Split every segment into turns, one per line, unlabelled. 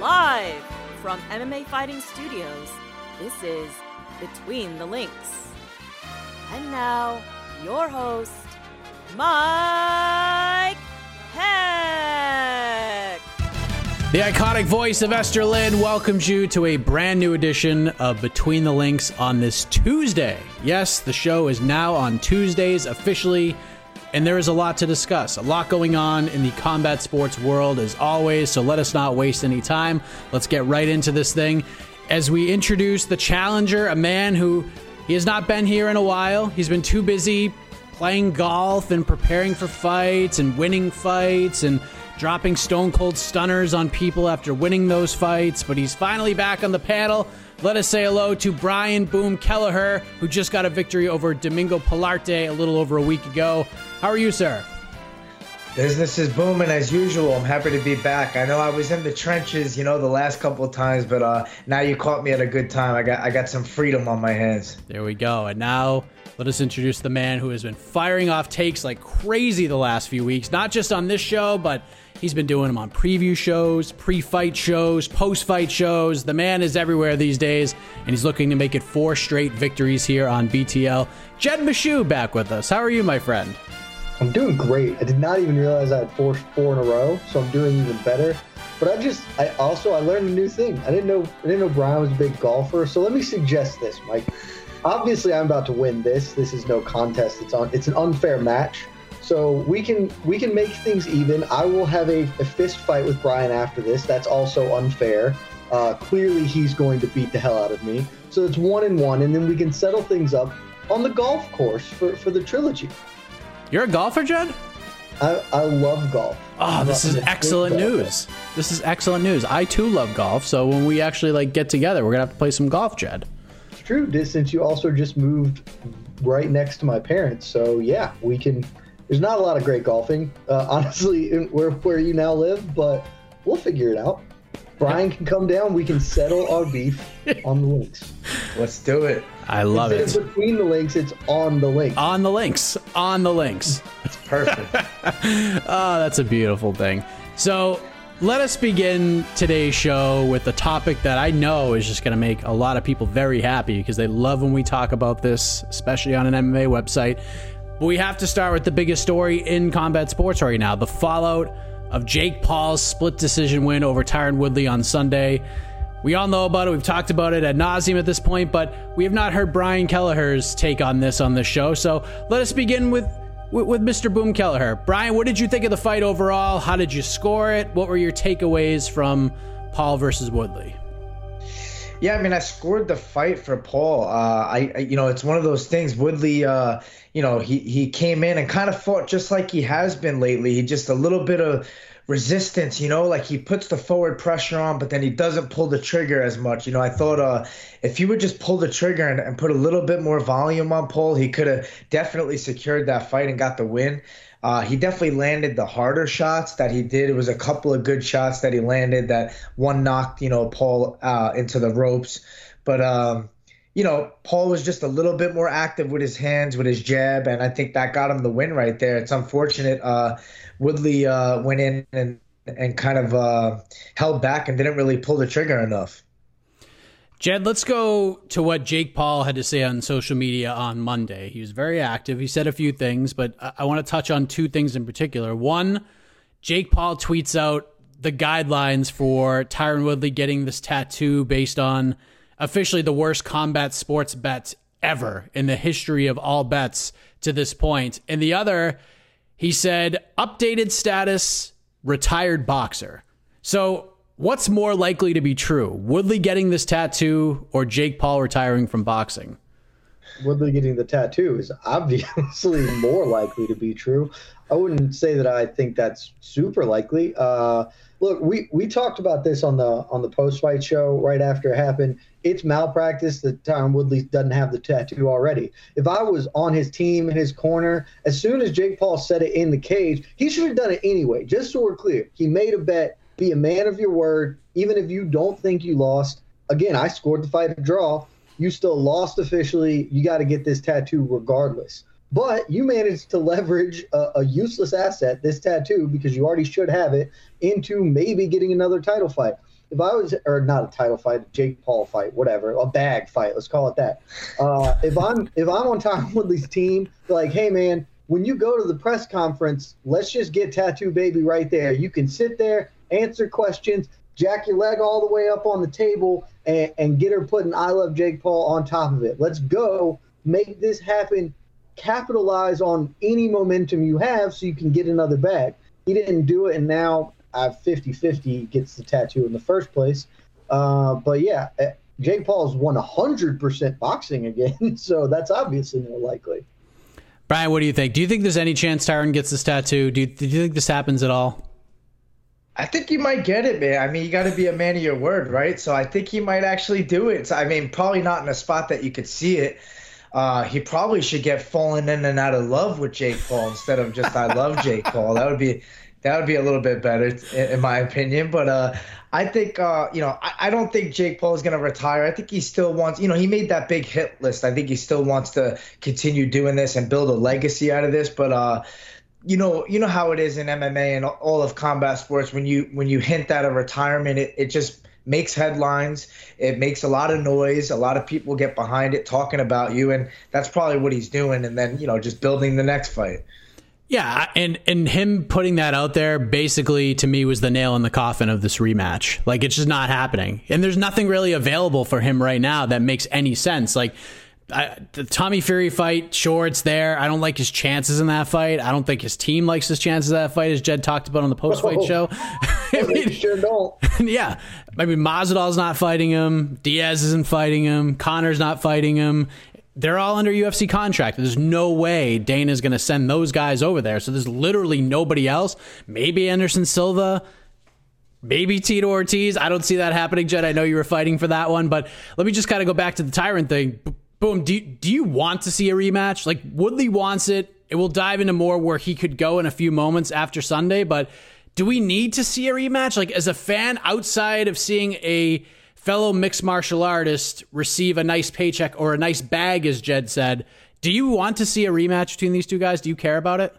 Live from MMA Fighting Studios, this is Between the Links. And now, your host, Mike Heck.
The iconic voice of Esther Lynn welcomes you to a brand new edition of Between the Links on this Tuesday. Yes, the show is now on Tuesdays officially, and there is a lot to discuss. A lot going on in the combat sports world as always, so let us not waste any time. Let's get right into this thing as we introduce the challenger, a man who he has not been here in a while. He's been too busy playing golf and preparing for fights and winning fights and dropping stone cold stunners on people after winning those fights, but he's finally back on the panel. Let us say hello to Brian Boom Kelleher, who just got a victory over Domingo Pilarte a little over a week ago. How are you, sir?
Business is booming as usual. I'm happy to be back. I know I was in the trenches, you know, the last couple of times, but uh, now you caught me at a good time. I got I got some freedom on my hands.
There we go. And now let us introduce the man who has been firing off takes like crazy the last few weeks, not just on this show, but he's been doing them on preview shows, pre fight shows, post fight shows. The man is everywhere these days, and he's looking to make it four straight victories here on BTL. Jed Meshew back with us. How are you, my friend?
I'm doing great. I did not even realize I had four four in a row, so I'm doing even better. But I just, I also, I learned a new thing. I didn't know, I didn't know Brian was a big golfer. So let me suggest this, Mike obviously I'm about to win this. This is no contest. It's on. It's an unfair match. So we can we can make things even. I will have a, a fist fight with Brian after this. That's also unfair. Uh, clearly, he's going to beat the hell out of me. So it's one and one, and then we can settle things up on the golf course for, for the trilogy.
You're a golfer, Judd?
I, I love golf.
Oh, this is excellent news. This is excellent news. I too love golf. So when we actually like get together, we're gonna have to play some golf, Jed
true, since you also just moved right next to my parents. So yeah, we can. There's not a lot of great golfing, uh, honestly, in where where you now live, but we'll figure it out. Brian can come down. We can settle our beef on the links.
Let's do it.
I love
Instead it. between the links, it's on the links.
On the links. On the links.
It's perfect.
oh, that's a beautiful thing. So let us begin today's show with a topic that I know is just going to make a lot of people very happy because they love when we talk about this, especially on an MMA website. But we have to start with the biggest story in combat sports right now the fallout of Jake Paul's split decision win over Tyron Woodley on Sunday. We all know about it. We've talked about it ad nauseum at this point, but we have not heard Brian Kelleher's take on this on this show. So let us begin with with, Mr. Boom Kelleher. Brian, what did you think of the fight overall? How did you score it? What were your takeaways from Paul versus Woodley?
Yeah, I mean, I scored the fight for Paul. Uh, I, I, you know, it's one of those things. Woodley, uh, you know, he he came in and kind of fought just like he has been lately. He just a little bit of resistance, you know, like he puts the forward pressure on, but then he doesn't pull the trigger as much. You know, I thought uh, if he would just pull the trigger and, and put a little bit more volume on Paul, he could have definitely secured that fight and got the win. Uh, he definitely landed the harder shots that he did. It was a couple of good shots that he landed. That one knocked, you know, Paul uh, into the ropes, but um, you know, Paul was just a little bit more active with his hands, with his jab, and I think that got him the win right there. It's unfortunate uh, Woodley uh, went in and and kind of uh, held back and didn't really pull the trigger enough.
Jed, let's go to what Jake Paul had to say on social media on Monday. He was very active. He said a few things, but I, I want to touch on two things in particular. One, Jake Paul tweets out the guidelines for Tyron Woodley getting this tattoo based on officially the worst combat sports bet ever in the history of all bets to this point. And the other, he said, updated status, retired boxer. So, what's more likely to be true? Woodley getting this tattoo or Jake Paul retiring from boxing?
Woodley getting the tattoo is obviously more likely to be true. I wouldn't say that I think that's super likely. Uh, look, we, we talked about this on the on the post fight show right after it happened. It's malpractice that Tyron Woodley doesn't have the tattoo already. If I was on his team in his corner, as soon as Jake Paul said it in the cage, he should have done it anyway. Just so we're clear, he made a bet. Be a man of your word, even if you don't think you lost. Again, I scored the fight a draw. You still lost officially. You got to get this tattoo regardless. But you managed to leverage a, a, useless asset, this tattoo, because you already should have it, into maybe getting another title fight. If I was, or not a title fight, a Jake Paul fight, whatever, a bag fight, let's call it that. Uh, if I'm if I'm on Tyron Woodley's team, like, hey man, when you go to the press conference, let's just get tattoo baby right there. You can sit there, answer questions, jack your leg all the way up on the table, and, and get her putting "I love Jake Paul" on top of it. Let's go, make this happen capitalize on any momentum you have so you can get another bag. He didn't do it, and now I've 50 50 gets the tattoo in the first place. Uh, but yeah, eh, Jake Paul's 100% boxing again, so that's obviously more likely.
Brian, what do you think? Do you think there's any chance Tyron gets this tattoo? Do you, do you think this happens at all?
I think you might get it, man. I mean, you got to be a man of your word, right? So I think he might actually do it. So, I mean, probably not in a spot that you could see it. Uh, he probably should get fallen in and out of love with Jake Paul instead of just I love Jake Paul. That would be that would be a little bit better in my opinion. But uh, I think uh, you know I, I, don't think Jake Paul is going to retire. I think he still wants you know he made that big hit list. I think he still wants to continue doing this and build a legacy out of this. But uh, you know you know how it is in MMA and all of combat sports when you when you hint at a retirement, it, it just makes headlines. It makes a lot of noise. A lot of people get behind it talking about you, and that's probably what he's doing. And then you know just building the next fight.
Yeah, and and him putting that out there basically to me was the nail in the coffin of this rematch. Like it's just not happening. And there's nothing really available for him right now that makes any sense. Like I, the Tommy Fury fight, sure, it's there. I don't like his chances in that fight. I don't think his team likes his chances of that fight, as Jed talked about on the post fight oh, show.
I mean, sure don't.
yeah. I mean, Masvidal's not fighting him. Diaz isn't fighting him. Conor's not fighting him. They're all under UFC contract. There's no way Dana's going to send those guys over there. So there's literally nobody else. Maybe Anderson Silva. Maybe Tito Ortiz. I don't see that happening, Jed. I know you were fighting for that one, but let me just kind of go back to the Tyron thing boom. Do you, do you want to see a rematch? Like Woodley wants it. It will dive into more where he could go in a few moments after Sunday, but do we need to see a rematch? Like as a fan, outside of seeing a fellow mixed martial artist receive a nice paycheck or a nice bag, as Jed said, do you want to see a rematch between these two guys? Do you care about it?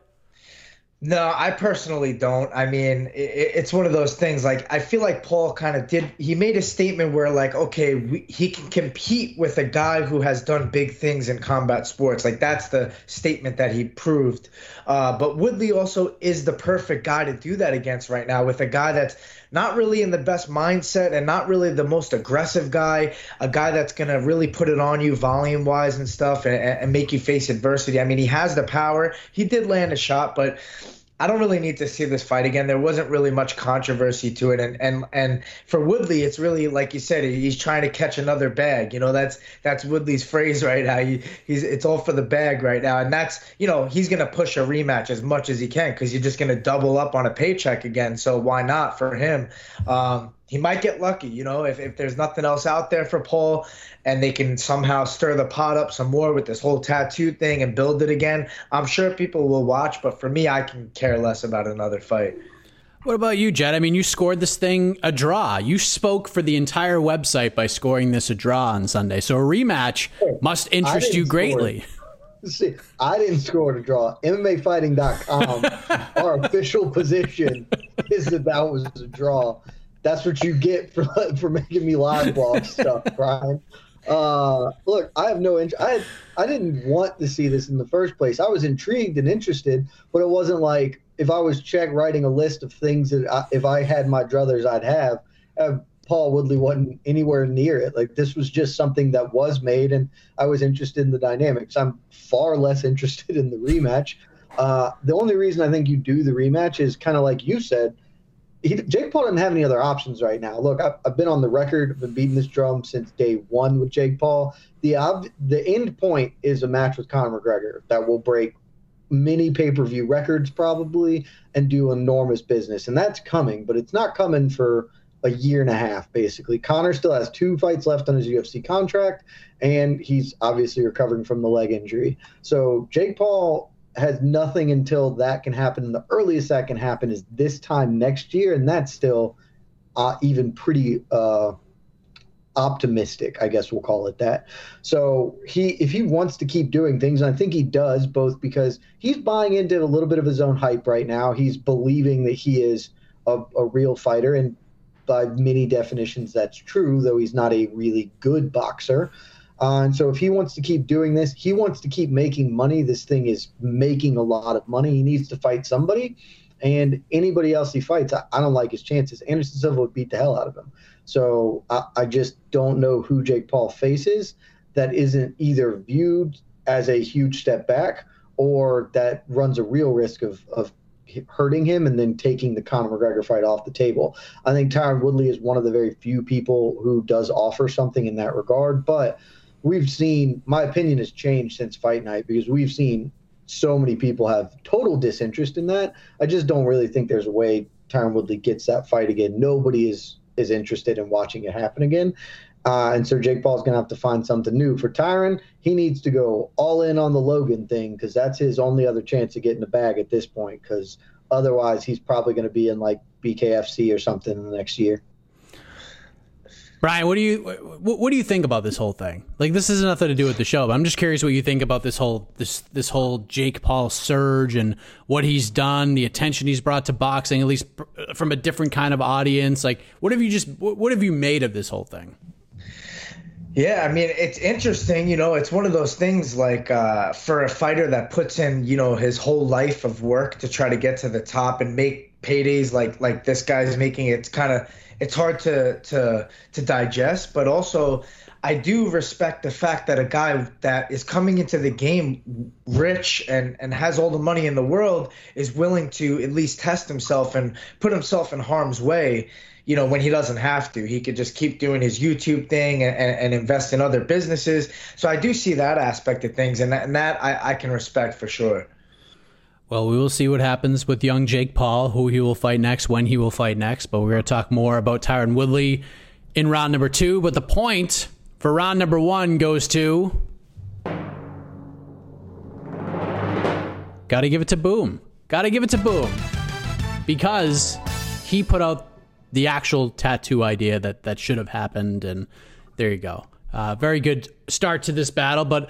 No, I personally don't. I mean, it, it's one of those things. Like, I feel like Paul kind of did. He made a statement where, like, okay, we, he can compete with a guy who has done big things in combat sports. Like, that's the statement that he proved. Uh, but Woodley also is the perfect guy to do that against right now, with a guy that's not really in the best mindset and not really the most aggressive guy, a guy that's going to really put it on you volume wise and stuff and, and make you face adversity. I mean, he has the power. He did land a shot, but I don't really need to see this fight again. There wasn't really much controversy to it, and and and for Woodley, it's really like you said, he's trying to catch another bag. You know, that's that's Woodley's phrase right now. He, he's it's all for the bag right now, and that's you know he's gonna push a rematch as much as he can because you're just gonna double up on a paycheck again. So why not for him? Um, he might get lucky, you know, if, if there's nothing else out there for Paul and they can somehow stir the pot up some more with this whole tattoo thing and build it again. I'm sure people will watch, but for me, I can care less about another fight.
What about you, Jed? I mean, you scored this thing a draw. You spoke for the entire website by scoring this a draw on Sunday. So a rematch oh, must interest you greatly.
See, I didn't score a draw. MMAfighting.com, our official position is that that was a draw that's what you get for for making me live blog stuff, Brian. Uh, look, I have no interest. I I didn't want to see this in the first place. I was intrigued and interested, but it wasn't like if I was check writing a list of things that I, if I had my druthers, I'd have. Uh, Paul Woodley wasn't anywhere near it. Like this was just something that was made, and I was interested in the dynamics. I'm far less interested in the rematch. Uh, the only reason I think you do the rematch is kind of like you said he, Jake Paul doesn't have any other options right now. Look, I've, I've, been on the record, I've been beating this drum since day one with Jake Paul. The ob, the end point is a match with Conor McGregor that will break many pay per view records probably and do enormous business, and that's coming, but it's not coming for a year and a half basically. Conor still has two fights left on his UFC contract, and he's obviously recovering from the leg injury. So Jake Paul has nothing until that can happen. And the earliest that can happen is this time next year, and that's still uh, even pretty uh, optimistic, I guess we'll call it that. So he, if he wants to keep doing things, I think he does, both because he's buying into a little bit of his own hype right now. He's believing that he is a, a real fighter, and by many definitions, that's true. Though he's not a really good boxer. Uh, and so if he wants to keep doing this, he wants to keep making money. This thing is making a lot of money. He needs to fight somebody. And anybody else he fights, I, I don't like his chances. Anderson Silva would beat the hell out of him. So I, I just don't know who Jake Paul faces that isn't either viewed as a huge step back or that runs a real risk of, of hurting him and then taking the Conor McGregor fight off the table. I think Tyron Woodley is one of the very few people who does offer something in that regard. But – we've seen my opinion has changed since fight night because we've seen so many people have total disinterest in that. I just don't really think there's a way Tyron Woodley gets that fight again. Nobody is is interested in watching it happen again. Uh, and so Jake Paul's going to have to find something new. For Tyron, he needs to go all in on the Logan thing because that's his only other chance to get in the bag at this point. Because otherwise, he's probably going to be in like BKFC or something in the next year.
Brian, what do you what, what, do you think about this whole thing? Like, this has nothing to do with the show, but I'm just curious what you think about this whole this this whole Jake Paul surge and what he's done, the attention he's brought to boxing, at least from a different kind of audience. Like, what have you just what have you made of this whole thing?
Yeah, I mean, it's interesting. You know, it's one of those things like uh, for a fighter that puts in, you know, his whole life of work to try to get to the top and make paydays like like this guy's making. It's kind of it's hard to to to digest, but also I do respect the fact that a guy that is coming into the game rich and, and has all the money in the world is willing to at least test himself and put himself in harm's way, you know, when he doesn't have to. He could just keep doing his YouTube thing and, and, invest in other businesses. So I do see that aspect of things, and that, and that I, I can respect for sure.
Well, we will see what happens with young Jake Paul, who he will fight next, when he will fight next. But we're going to talk more about Tyron Woodley in round number two. But the point for round number one goes to. Got to give it to Boom. Got to give it to Boom. Because he put out the actual tattoo idea that, that should have happened. And there you go. Uh, very good start to this battle. But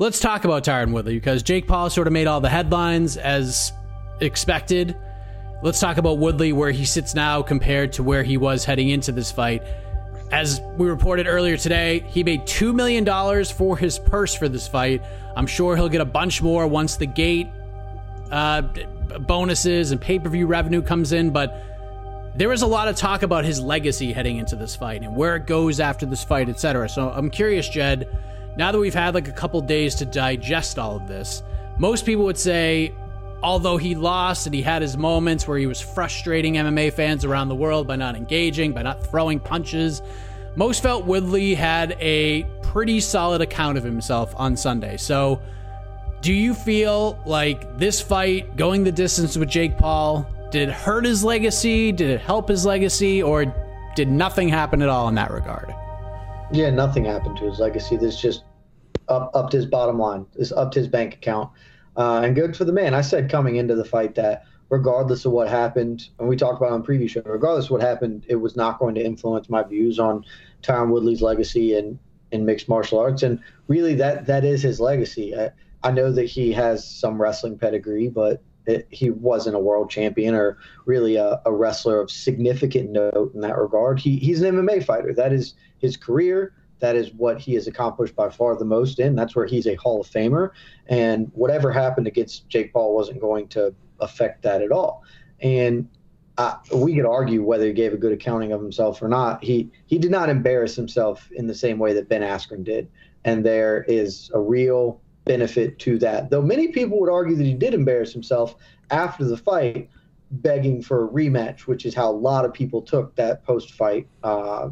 Let's talk about Tyron Woodley because Jake Paul sort of made all the headlines as expected. Let's talk about Woodley, where he sits now compared to where he was heading into this fight. As we reported earlier today, he made $2 million for his purse for this fight. I'm sure he'll get a bunch more once the gate uh, bonuses and pay per view revenue comes in, but there was a lot of talk about his legacy heading into this fight and where it goes after this fight, etc. So I'm curious, Jed now that we've had like a couple days to digest all of this, most people would say, although he lost and he had his moments where he was frustrating MMA fans around the world by not engaging, by not throwing punches, most felt Woodley had a pretty solid account of himself on Sunday. So, do you feel like this fight, going the distance with Jake Paul, did it hurt his legacy? Did it help his legacy? Or did nothing happen at all in that regard?
Yeah, nothing happened to his legacy. This just up upped his bottom line. This upped his bank account. Uh, and good for the man. I said coming into the fight that regardless of what happened, and we talked about on previous show, regardless of what happened, it was not going to influence my views on Tyron Woodley's legacy in, in mixed martial arts. And really, that that is his legacy. I, I know that he has some wrestling pedigree, but it, he wasn't a world champion or really a, a, wrestler of significant note in that regard. He, he's an MMA fighter. That is his career. That is what he has accomplished by far the most in. That's where he's a Hall of Famer. And whatever happened against Jake Paul wasn't going to affect that at all. And we could argue whether he gave a good accounting of himself or not. He he did not embarrass himself in the same way that Ben Askren did, and there is a real benefit to that. Though many people would argue that he did embarrass himself after the fight, begging for a rematch, which is how a lot of people took that post fight uh,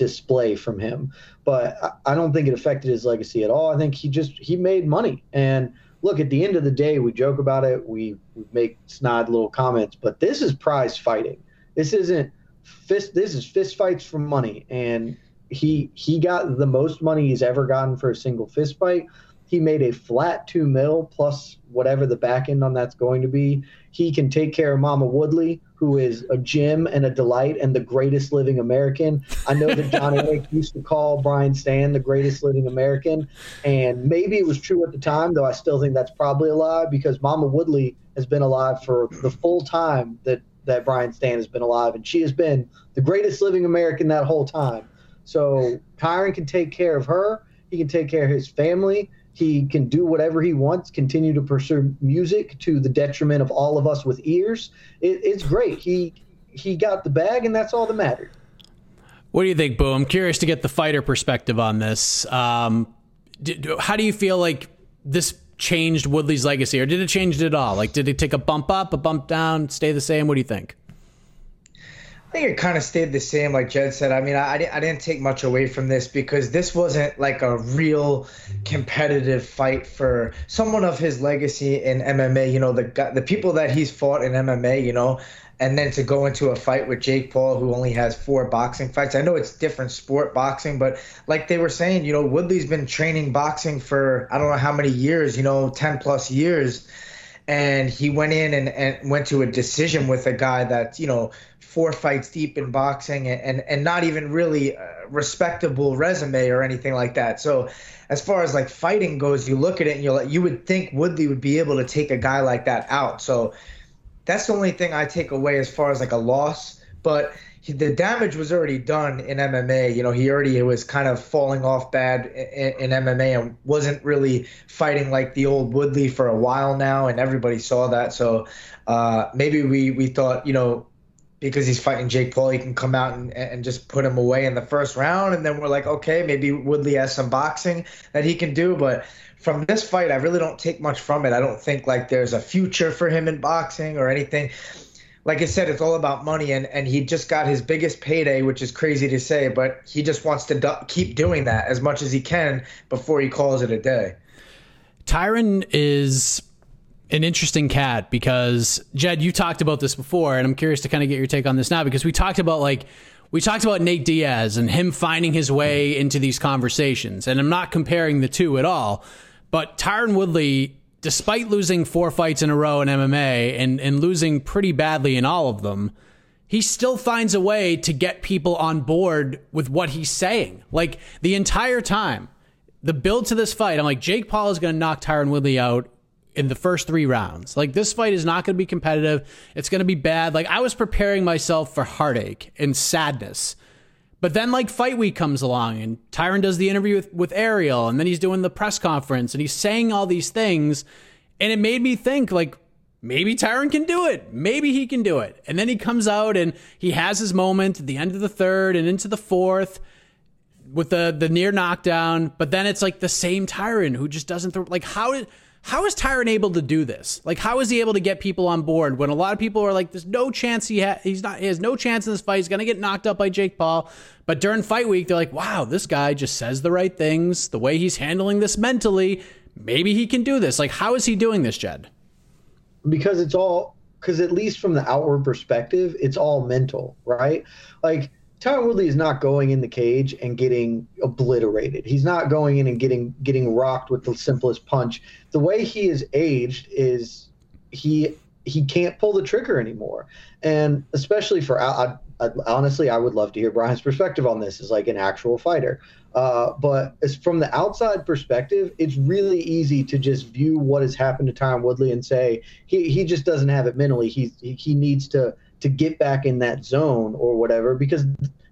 display from him. But I don't think it affected his legacy at all. I think he just he made money. And look, at the end of the day, we joke about it, we, we make snide little comments, but this is prize fighting. This isn't fist. This is fist fights for money, and he he got the most money he's ever gotten for a single fist fight. He made a flat two mil plus whatever the back end on that's going to be. He can take care of Mama Woodley, who is a gem and a delight and the greatest living American. I know that John Anik used to call Brian Stann the greatest living American, and maybe it was true at the time, though I still think that's probably a lie because Mama Woodley has been alive for the full time that that Brian Stann has been alive, and she has been the greatest living American that whole time. So Tyron can take care of her. He can take care of his family. He can do whatever he wants, continue to pursue music to the detriment of all of us with ears. It, it's great. He he got the bag, and that's all that mattered.
What do you think, Boo? I'm curious to get the fighter perspective on this. Um, did, how do you feel like this changed Woodley's legacy, or did it change it at all? Like, did it take a bump up, a bump down, stay the same? What do you think?
I think it kind of stayed the same, like Jed said. I mean, I, I didn't take much away from this because this wasn't like a real competitive fight for someone of his legacy in MMA. You know, the the people that he's fought in MMA. You know, and then to go into a fight with Jake Paul, who only has four boxing fights. I know it's different sport boxing, but like they were saying, you know, Woodley's been training boxing for I don't know how many years. You know, ten plus years and he went in and, and went to a decision with a guy that you know four fights deep in boxing and, and, and not even really a respectable resume or anything like that. So as far as like fighting goes, you look at it and you're like, you would think Woodley would be able to take a guy like that out. So that's the only thing I take away as far as like a loss. But he, the damage was already done in MMA. You know, he already was kind of falling off bad in, in, MMA and wasn't really fighting like the old Woodley for a while now, and everybody saw that. So uh, maybe we we thought, you know, because he's fighting Jake Paul, he can come out and, and just put him away in the first round. And then we're like, okay, maybe Woodley has some boxing that he can do. But from this fight, I really don't take much from it. I don't think like there's a future for him in boxing or anything. Like I said, it's all about money, and, and he just got his biggest payday, which is crazy to say, but he just wants to do- keep doing that as much as he can before he calls it a day.
Tyron is an interesting cat because Jed, you talked about this before, and I'm curious to kind of get your take on this now because we talked about like we talked about Nate Diaz and him finding his way into these conversations, and I'm not comparing the two at all, but Tyron Woodley. Despite losing four fights in a row in MMA and, and losing pretty badly in all of them, he still finds a way to get people on board with what he's saying. Like the entire time, the build to this fight, I'm like, Jake Paul is going to knock Tyron Woodley out in the first three rounds. Like this fight is not going to be competitive. It's going to be bad. Like I was preparing myself for heartache and sadness. But then like fight week comes along and Tyron does the interview with, with Ariel and then he's doing the press conference and he's saying all these things. And it made me think like maybe Tyron can do it. Maybe he can do it. And then he comes out and he has his moment at the end of the third and into the fourth with the the near knockdown. But then it's like the same Tyron who just doesn't throw like how how is Tyron able to do this? Like, how is he able to get people on board when a lot of people are like, "There's no chance he he's not he has no chance in this fight. He's gonna get knocked up by Jake Paul." But during fight week, they're like, "Wow, this guy just says the right things. The way he's handling this mentally, maybe he can do this." Like, how is he doing this, Jed?
Because it's all because at least from the outward perspective, it's all mental, right? Like Tyron Woodley is not going in the cage and getting obliterated. He's not going in and getting getting rocked with the simplest punch. The way he is aged is he he can't pull the trigger anymore, and especially for I, I, honestly, I would love to hear Brian's perspective on this as like an actual fighter. Uh, but as from the outside perspective, it's really easy to just view what has happened to Tyron Woodley and say he he just doesn't have it mentally. He he needs to to get back in that zone or whatever because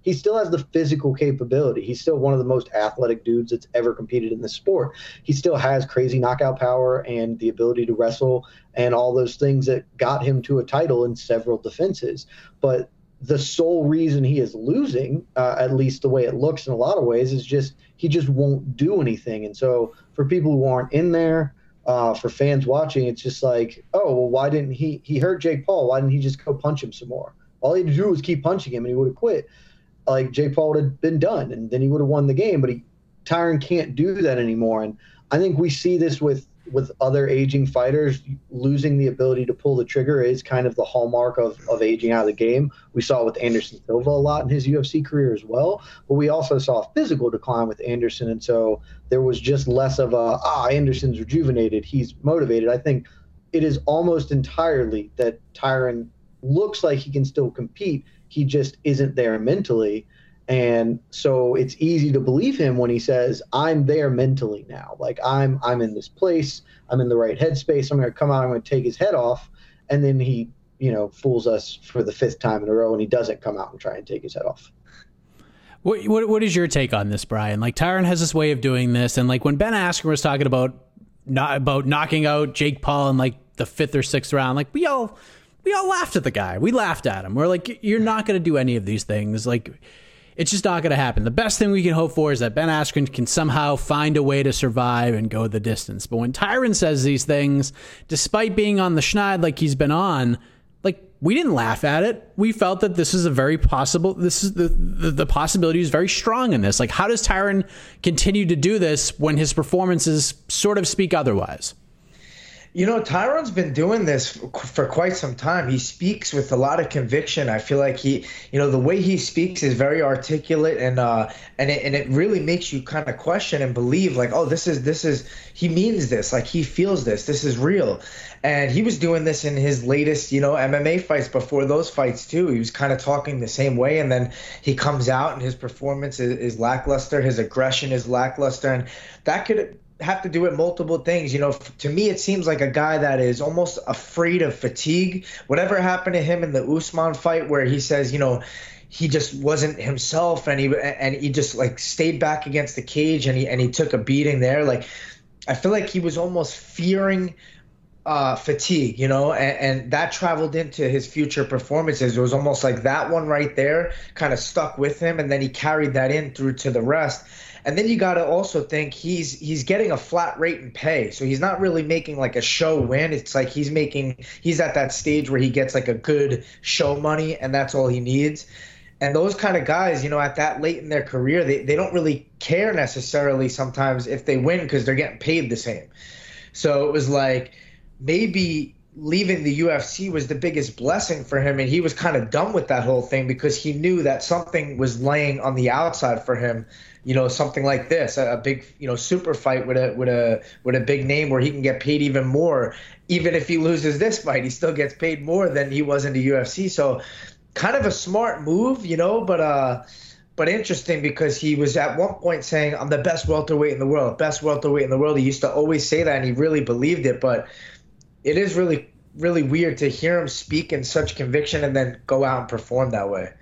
he still has the physical capability. He's still one of the most athletic dudes that's ever competed in the sport. He still has crazy knockout power and the ability to wrestle and all those things that got him to a title in several defenses. But the sole reason he is losing, uh, at least the way it looks in a lot of ways, is just he just won't do anything. And so for people who aren't in there, uh, for fans watching, it's just like, oh, well, why didn't he? He hurt Jake Paul. Why didn't he just go punch him some more? All he had to do was keep punching him, and he would have quit. Like Jake Paul would have been done, and then he would have won the game. But he, Tyron can't do that anymore. And I think we see this with with other aging fighters losing the ability to pull the trigger is kind of the hallmark of, of aging out of the game. We saw it with Anderson Silva a lot in his UFC career as well, but we also saw a physical decline with Anderson, and so there was just less of a ah Anderson's rejuvenated, he's motivated. I think it is almost entirely that Tyron looks like he can still compete, he just isn't there mentally. And so it's easy to believe him when he says, "I'm there mentally now. Like I'm I'm in this place. I'm in the right headspace. I'm going to come out. I'm going to take his head off." And then he, you know, fools us for the fifth time in a row, and he doesn't come out and try and take his head off.
What, what, what is your take on this, Brian? Like Tyron has this way of doing this, and like when Ben Askren was talking about not about knocking out Jake Paul in like the fifth or sixth round, like we all we all laughed at the guy. We laughed at him. We're like, you're not going to do any of these things. Like it's just not going to happen. The best thing we can hope for is that Ben Askren can somehow find a way to survive and go the distance. But when Tyron says these things, despite being on the schneid like he's been on, like we didn't laugh at it. We felt that this is a very possible. This is the, the the, possibility is very strong in this. Like, how does Tyron continue to do this when his performances sort of speak otherwise?
You know, Tyron's been doing this for quite some time. He speaks with a lot of conviction. I feel like he, you know, the way he speaks is very articulate, and uh, and it, and it really makes you kind of question and believe, like, oh, this is this is he means this, like he feels this, this is real. And he was doing this in his latest, you know, MMA fights before those fights too. He was kind of talking the same way, and then he comes out and his performance is, is lackluster, his aggression is lackluster, and that could have to do with multiple things. You know, to me, it seems like a guy that is almost afraid of fatigue. Whatever happened to him in the Usman fight, where he says, you know, he just wasn't himself, and he and he just like stayed back against the cage, and he and he took a beating there. Like, I feel like he was almost fearing. Uh, fatigue, you know, and, and that traveled into his future performances. It was almost like that one right there kind of stuck with him, and then he carried that in through to the rest. And then you got to also think he's he's getting a flat rate in pay, so he's not really making like a show win. It's like he's making he's at that stage where he gets like a good show money, and that's all he needs. And those kind of guys, you know, at that late in their career, they, they don't really care necessarily sometimes if they win because they're getting paid the same. So it was like maybe leaving the UFC was the biggest blessing for him, and he was kind of done with that whole thing because he knew that something was laying on the outside for him you know something like this a, big you know super fight with a with a with a big name where he can get paid even more. Even if he loses this fight he still gets paid more than he was in the UFC so kind of a smart move you know but uh but interesting because he was at one point saying I'm the best welterweight in the world best welterweight in the world. He used to always say that and he really believed it but it is really really weird to hear him speak in such conviction and then go out and perform that way.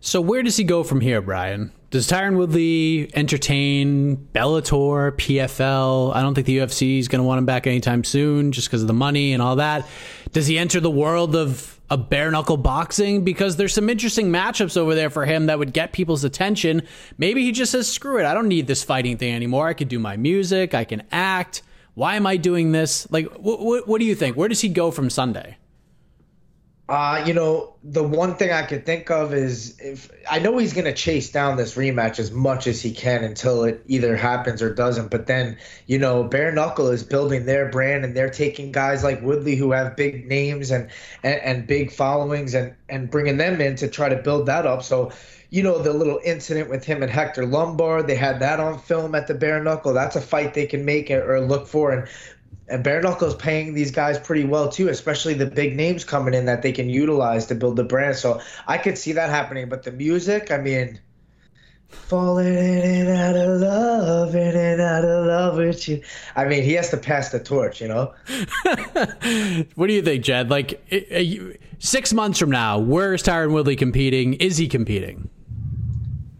So where does he go from here Brian does Tyron Woodley entertain Bellator, PFL? I don't think the UFC is going to want him back anytime soon just because of the money and all that. Does he enter the world of bare knuckle boxing? Because there's some interesting matchups over there for him that would get people's attention. Maybe he just says, screw it. I don't need this fighting thing anymore. I could do my music. I can act. Why am I doing this? Like, what, what, what do you think? Where does he go from Sunday?
Uh, you know, the one thing I could think of is if I know he's going to chase down this rematch as much as he can until it either happens or doesn't. But then, you know, Bare Knuckle is building their brand and they're taking guys like Woodley who have big names and, and, and big followings and, and bringing them in to try to build that up. So, you know, the little incident with him and Hector Lombard, they had that on film at the Bare Knuckle. That's a fight they can make or look for. And and bare knuckles paying these guys pretty well too, especially the big names coming in that they can utilize to build the brand. So I could see that happening. But the music, I mean, falling in and out of love, in and out of love with you. I mean, he has to pass the torch, you know.
what do you think, Jed? Like six months from now, where is Tyron Woodley competing? Is he competing?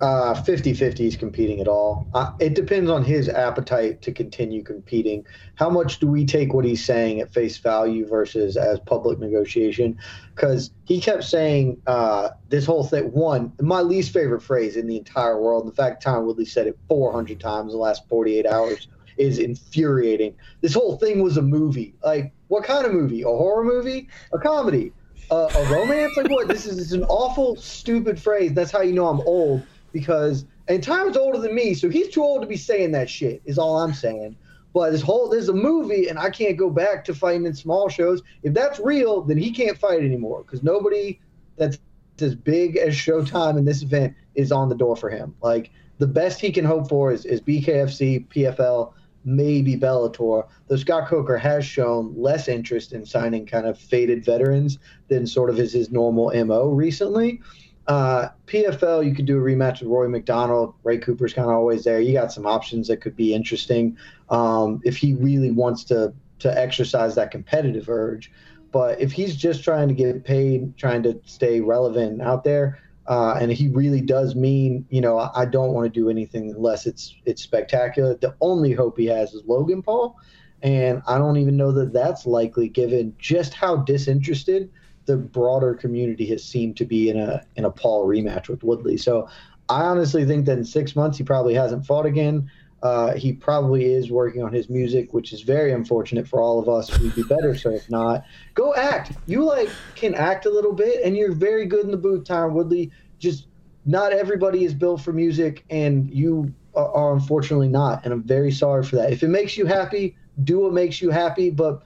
Uh, 50-50 is competing at all. Uh, it depends on his appetite to continue competing. How much do we take what he's saying at face value versus as public negotiation? Because he kept saying uh, this whole thing. One, my least favorite phrase in the entire world. The fact Tom Woodley said it 400 times in the last 48 hours is infuriating. This whole thing was a movie. Like, what kind of movie? A horror movie? A comedy? Uh, a romance? Like what? This is an awful, stupid phrase. That's how you know I'm old because and Tyron's older than me, so he's too old to be saying that shit. Is all I'm saying. But this whole there's a movie, and I can't go back to fighting in small shows. If that's real, then he can't fight anymore because nobody that's as big as Showtime in this event is on the door for him. Like the best he can hope for is, is BKFC, PFL, maybe Bellator. Though Scott Coker has shown less interest in signing kind of faded veterans than sort of is his normal mo recently. Uh, PFL, you could do a rematch with Rory MacDonald. Ray Cooper's kind of always there. You got some options that could be interesting um, if he really wants to to exercise that competitive urge. But if he's just trying to get paid, trying to stay relevant out there, uh, and he really does mean, you know, I, I don't want to do anything unless it's it's spectacular. The only hope he has is Logan Paul, and I don't even know that that's likely given just how disinterested the broader community has seemed to be in a in a Paul rematch with Woodley. So I honestly think that in six months he probably hasn't fought again. Uh, he probably is working on his music, which is very unfortunate for all of us. We'd be better so if not. Go act. You like can act a little bit, and you're very good in the booth, Tyron Woodley. Just not everybody is built for music, and you are, are unfortunately not. And I'm very sorry for that. If it makes you happy, do what makes you happy. But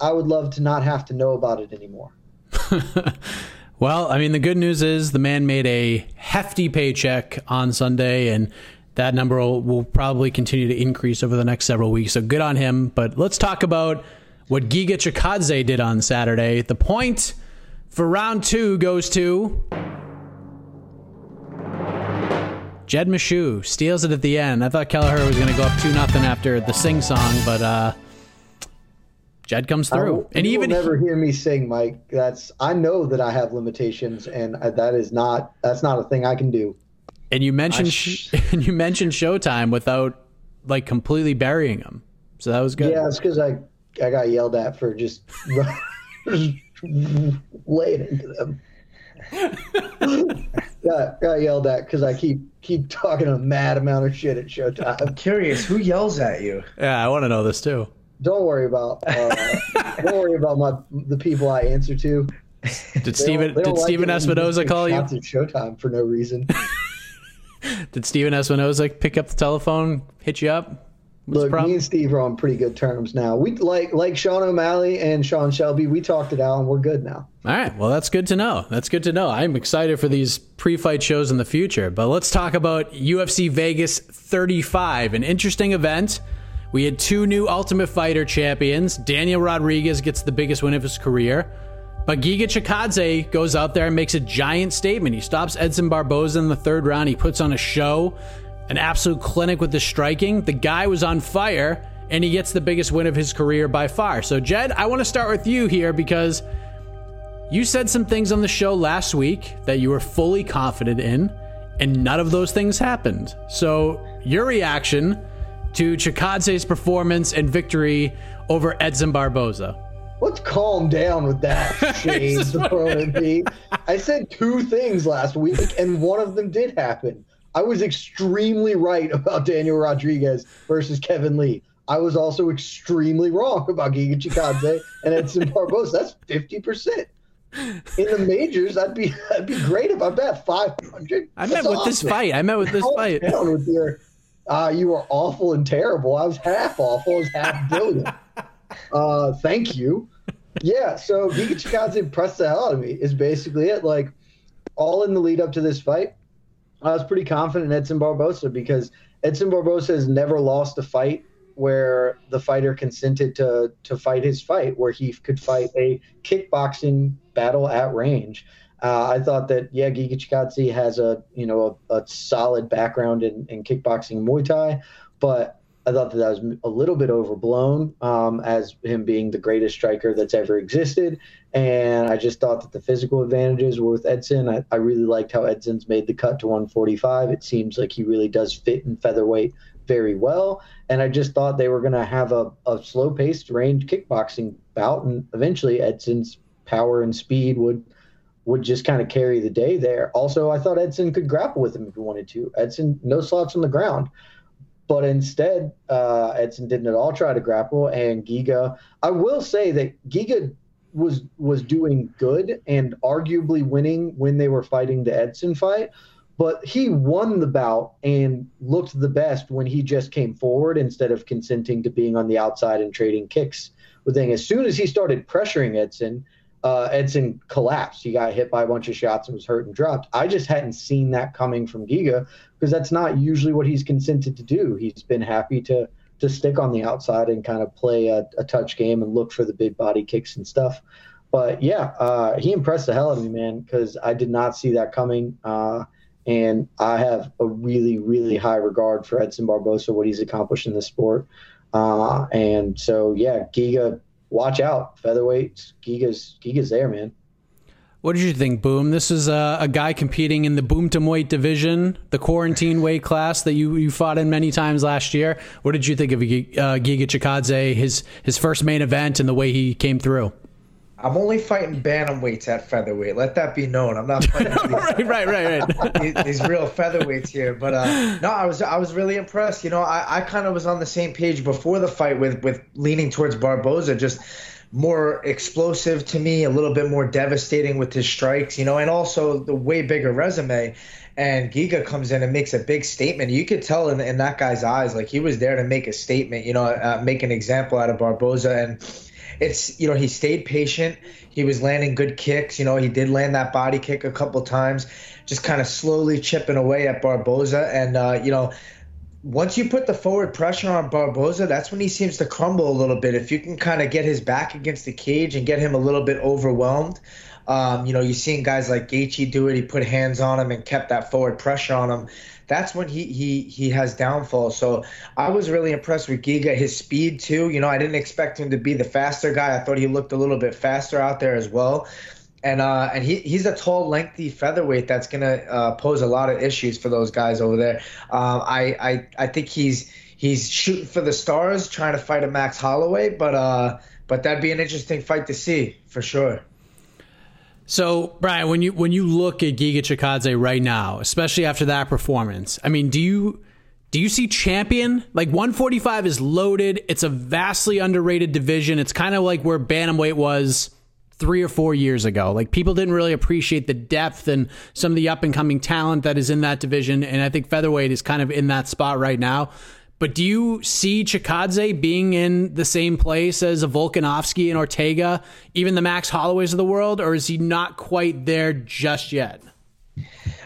I would love to not have to know about it anymore.
well, I mean, the good news is the man made a hefty paycheck on Sunday, and that number will, will, probably continue to increase over the next several weeks. So good on him. But let's talk about what Giga Chikadze did on Saturday. The point for round two goes to Jed Meshew. Steals it at the end. I thought Kelleher was going to go up 2 nothing after the sing song, but uh, Jed comes through.
and even never hear me sing, Mike. That's I know that I have limitations, and that is not that's not a thing I can do.
And you mentioned sh- and you mentioned Showtime without like completely burying him, so that was good.
Yeah, it's because I I got yelled at for just laying into them. got got yelled at because I keep keep talking a mad amount of shit at Showtime.
I'm curious who yells at you.
Yeah, I want to know this too.
Don't worry about uh, don't worry about my the people I answer to.
Did Steven did like Stephen Espinoza call you?
Showtime for no reason.
Did Stephen Espinoza pick up the telephone, hit you up?
What's Look, me and Steve are on pretty good terms now. We like like Sean O'Malley and Sean Shelby. We talked it out, and we're good now.
All right, well that's good to know. That's good to know. I'm excited for these pre-fight shows in the future. But let's talk about UFC Vegas 35, an interesting event. We had two new Ultimate Fighter champions. Daniel Rodriguez gets the biggest win of his career. But Giga Chikadze goes out there and makes a giant statement. He stops Edson Barboza in the third round. He puts on a show, an absolute clinic with the striking. The guy was on fire, and he gets the biggest win of his career by far. So, Jed, I want to start with you here because you said some things on the show last week that you were fully confident in, and none of those things happened. So, your reaction to Chikadze's performance and victory over Edson Barboza?
let's calm down with that shades the pro MP. I said two things last week, and one of them did happen. I was extremely right about Daniel Rodriguez versus Kevin Lee. I was also extremely wrong about Giga Chikadze and Edson Barboza. That's fifty percent. In the majors, that'd be that'd be great if I bet five hundred.
I met with awesome. this fight. I met with this Calm fight.
Down with your, uh, you were awful and terrible. I was half awful. I was half brilliant. Uh, thank you. Yeah, so Giga Chikadze impressed the hell out of me. Is basically it. Like all in the lead up to this fight, I was pretty confident in Edson Barboza because Edson Barboza has never lost a fight where the fighter consented to to fight his fight, where he could fight a kickboxing battle at range. Uh, I thought that yeah, Giga Chikadze has a you know a, a solid background in, in kickboxing Muay Thai, but I thought that that was a little bit overblown um, as him being the greatest striker that's ever existed. And I just thought that the physical advantages were with Edson. I, I really liked how Edson's made the cut to 145. It seems like he really does fit in featherweight very well. And I just thought they were going to have a, a slow paced range kickboxing bout. And eventually Edson's power and speed would would just kind of carry the day there. Also, I thought Edson could grapple with him if he wanted to. Edson, no slots on the ground. But instead, uh, Edson didn't at all try to grapple, and Giga. I will say that Giga was was doing good and arguably winning when they were fighting the Edson fight, but he won the bout and looked the best when he just came forward instead of consenting to being on the outside and trading kicks. With thing, as soon as he started pressuring Edson, uh, Edson collapsed. He got hit by a bunch of shots and was hurt and dropped. I just hadn't seen that coming from Giga because that's not usually what he's consented to do. He's been happy to to stick on the outside and kind of play a, a touch game and look for the big body kicks and stuff. But yeah, uh, he impressed the hell out of me, man, because I did not see that coming. Uh, and I have a really, really high regard for Edson Barboza, what he's accomplished in the sport. Uh, and so, yeah, Giga watch out, featherweight. Giga's Giga's there, man.
What did you think, Boom? This is a, a guy competing in the bantamweight division, the quarantine weight class that you, you fought in many times last year. What did you think of uh, Giga Chikadze, his his first main event, and the way he came through?
I'm only fighting bantamweights at featherweight. Let that be known. I'm not fighting
right, right, right,
right. these, these, real featherweights here. But uh, no, I was I was really impressed. You know, I, I kind of was on the same page before the fight with with leaning towards Barboza. Just more explosive to me, a little bit more devastating with his strikes. You know, and also the way bigger resume. And Giga comes in and makes a big statement. You could tell in, in that guy's eyes, like he was there to make a statement. You know, uh, make an example out of Barboza and it's you know he stayed patient. He was landing good kicks. You know he did land that body kick a couple times, just kind of slowly chipping away at Barboza. And uh, you know once you put the forward pressure on Barboza, that's when he seems to crumble a little bit. If you can kind of get his back against the cage and get him a little bit overwhelmed, um, you know, you're seeing guys like Gaethje do it. He put hands on him and kept that forward pressure on him that's when he he he has downfall. So I was really impressed with Giga, his speed too. You know, I didn't expect him to be the faster guy. I thought he looked a little bit faster out there as well. And uh, and he, he's a tall, lengthy featherweight that's gonna uh, pose a lot of issues for those guys over there. Um, I, I I think he's he's shooting for the stars, trying to fight a Max Holloway, but uh, but that'd be an interesting fight to see for sure.
So, Brian, when you when you look at Giga Chikadze right now, especially after that performance, I mean, do you do you see champion? Like 145 is loaded. It's a vastly underrated division. It's kind of like where bantamweight was three or four years ago. Like people didn't really appreciate the depth and some of the up and coming talent that is in that division. And I think featherweight is kind of in that spot right now. But do you see Chikadze being in the same place as a Volkanovski and Ortega, even the Max Holloways of the world, or is he not quite there just yet?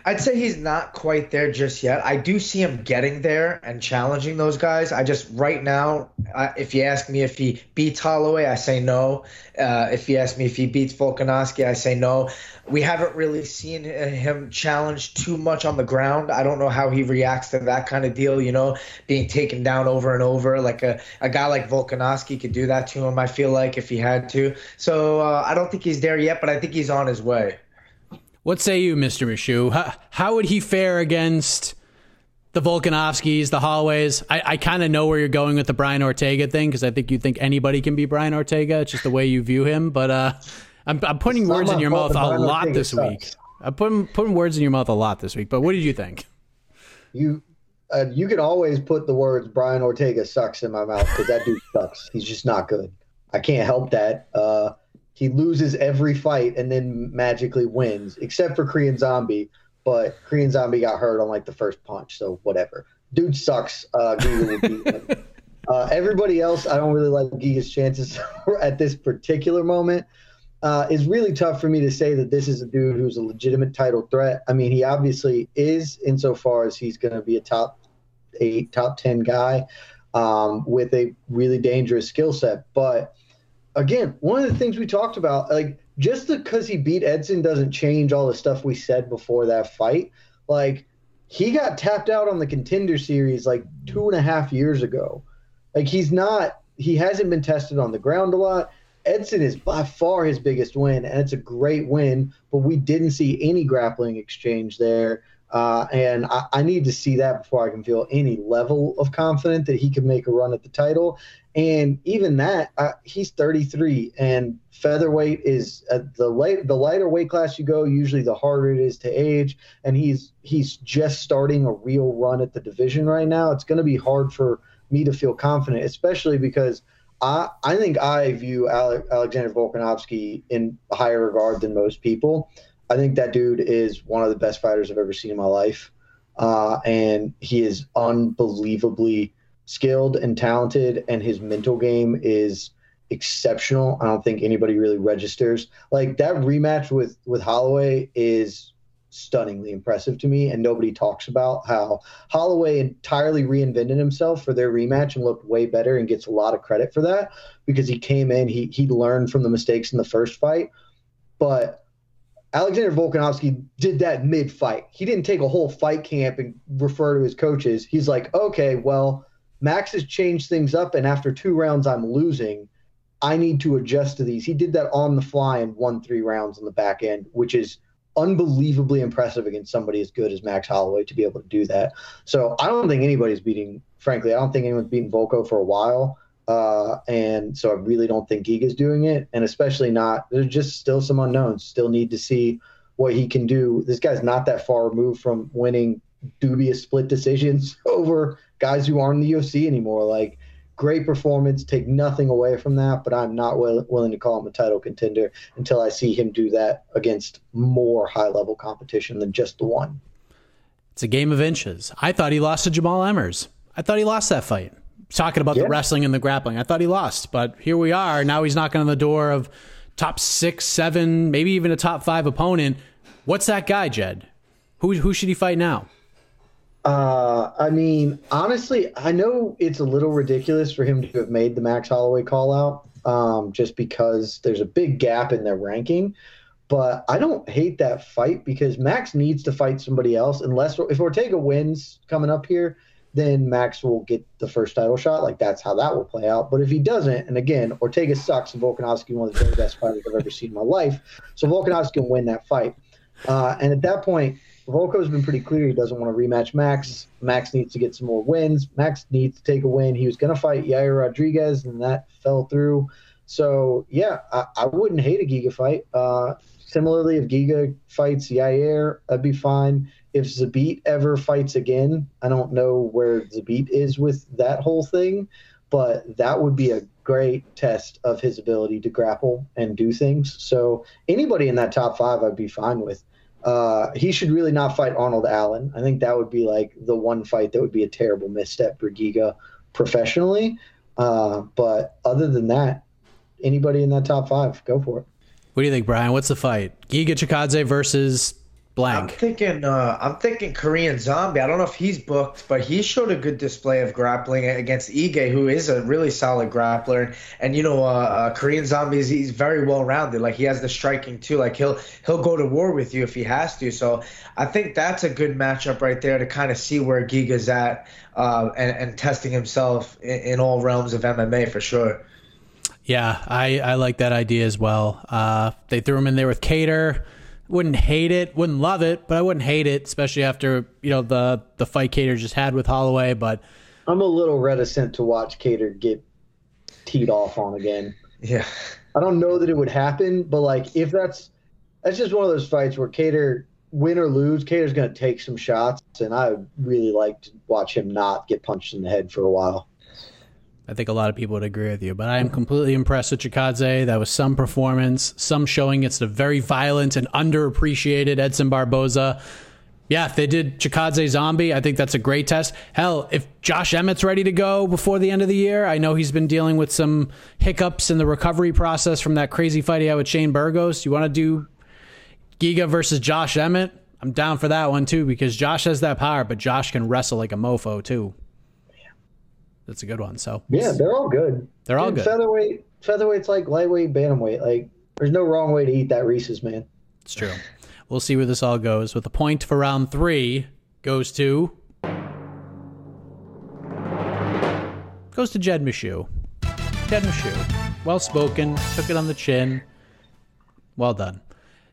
I'd say he's not quite there just yet. I do see him getting there and challenging those guys. I just right now, uh, if you ask me if he beats Holloway, I say no. Uh, if you ask me if he beats Volkanovski, I say no. We haven't really seen him challenge too much on the ground. I don't know how he reacts to that kind of deal. You know, being taken down over and over. Like a, a guy like Volkanovski could do that to him. I feel like if he had to. So uh, I don't think he's there yet, but I think he's on his way.
What say you, Mr. Meshew? How, how would he fare against the Volkanovskis, the Holloways? I, I kind of know where you're going with the Brian Ortega thing because I think you think anybody can be Brian Ortega. It's just the way you view him. But uh, I'm, I'm putting it's words in your mouth a lot Ortega this sucks. week. I'm putting, putting words in your mouth a lot this week. But what did you think?
You uh, you can always put the words Brian Ortega sucks in my mouth because that dude sucks. He's just not good. I can't help that. Uh, he loses every fight and then magically wins, except for Korean Zombie. But Korean Zombie got hurt on like the first punch, so whatever. Dude sucks. Uh, uh, everybody else, I don't really like Giga's chances at this particular moment. Uh, it's really tough for me to say that this is a dude who's a legitimate title threat. I mean, he obviously is, insofar as he's going to be a top eight, top 10 guy um, with a really dangerous skill set. But again, one of the things we talked about, like just because he beat Edson doesn't change all the stuff we said before that fight. Like he got tapped out on the contender series like two and a half years ago. Like he's not, he hasn't been tested on the ground a lot. Edson is by far his biggest win, and it's a great win, but we didn't see any grappling exchange there. Uh, and I, I, need to see that before I can feel any level of confidence that he can make a run at the title. And even that, uh, he's 33, and featherweight is uh, the the lighter weight class you go, usually the harder it is to age. And he's he's just starting a real run at the division right now. It's going to be hard for me to feel confident, especially because I I think I view Alexander Volkanovski in higher regard than most people. I think that dude is one of the best fighters I've ever seen in my life. Uh, and he is unbelievably skilled and talented, and his mental game is exceptional. I don't think anybody really registers. Like that rematch with with Holloway is stunningly impressive to me, and nobody talks about how Holloway entirely reinvented himself for their rematch and looked way better and gets a lot of credit for that because he came in, he he learned from the mistakes in the first fight, but Alexander Volkanovski did that mid fight. He didn't take a whole fight camp and refer to his coaches. He's like, okay, well, Max has changed things up, and after two rounds, I'm losing. I need to adjust to these. He did that on the fly and won three rounds on the back end, which is unbelievably impressive against somebody as good as Max Holloway to be able to do that. So I don't think anybody's beating, frankly, I don't think anyone's beaten Volko for a while. Uh, and so I really don't think Giga's doing it, and especially not. There's just still some unknowns. Still need to see what he can do. This guy's not that far removed from winning dubious split decisions over guys who aren't in the UFC anymore. Like great performance, take nothing away from that, but I'm not will, willing to call him a title contender until I see him do that against more high level competition than just the one.
It's a game of inches. I thought he lost to Jamall Emmers. I thought he lost that fight. Talking about yeah. the wrestling and the grappling, I thought he lost, but here we are. Now he's knocking on the door of top six, seven, maybe even a top five opponent. What's that guy, Jed? Who who should he fight now?
Uh, I mean, honestly, I know it's a little ridiculous for him to have made the Max Holloway call out, um, just because there's a big gap in their ranking. But I don't hate that fight because Max needs to fight somebody else. Unless if Ortega wins coming up here, then Max will get the first title shot. Like that's how that will play out. But if he doesn't, and again, Ortega sucks, and Volkanovski one of the very best fighters I've ever seen in my life, so Volkanovski can win that fight. Uh, and at that point, Volko's been pretty clear he doesn't want to rematch Max. Max needs to get some more wins. Max needs to take a win. He was going to fight Yair Rodriguez, and that fell through. So, yeah, I, I wouldn't hate a Giga fight. Uh, similarly, if Giga fights Yair, that'd be fine. If Zabit ever fights again, I don't know where Zabit is with that whole thing, but that would be a great test of his ability to grapple and do things. So, anybody in that top five, I'd be fine with. Uh, he should really not fight Arnold Allen. I think that would be like the one fight that would be a terrible misstep for Giga professionally. Uh, but other than that, anybody in that top five, go for it.
What do you think, Brian? What's the fight? Giga Chikadze versus blank.
I'm thinking. Uh, I'm thinking Korean Zombie. I don't know if he's booked, but he showed a good display of grappling against Ige, who is a really solid grappler. And you know, uh, uh, Korean Zombie is he's very well rounded. Like he has the striking too. Like he'll he'll go to war with you if he has to. So I think that's a good matchup right there to kind of see where Giga's at uh, and, and testing himself in, in all realms of MMA for sure.
Yeah, I, I like that idea as well. Uh, they threw him in there with Kattar wouldn't hate it, wouldn't love it, but I wouldn't hate it, especially after you know the the fight Kattar just had with Holloway. But
I'm a little reticent to watch Kattar get teed off on again.
Yeah,
I don't know that it would happen, but like if that's that's just one of those fights where Kattar win or lose, Kattar's going to take some shots, and I would really like to watch him not get punched in the head for a while.
I think a lot of people would agree with you, but I am completely impressed with Chikadze. That was some performance, some showing it's a very violent and underappreciated Edson Barboza. Yeah, if they did Chikadze Zombie, I think that's a great test. Hell, if Josh Emmett's ready to go before the end of the year, I know he's been dealing with some hiccups in the recovery process from that crazy fight he had with Shane Burgos. You want to do Giga versus Josh Emmett? I'm down for that one too because Josh has that power, but Josh can wrestle like a mofo too that's a good one. So
yeah, they're all good.
They're all good.
Featherweight, featherweight's like lightweight, bantamweight. Like there's no wrong way to eat that Reese's, man.
It's true. We'll see where this all goes. With the point for round three goes to goes to Jed Meshew. Jed Meshew, well spoken, took it on the chin. Well done.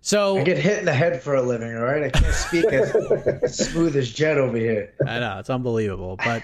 So
I get hit in the head for a living, all right? I can't speak as smooth as Jed over here.
I know it's unbelievable, but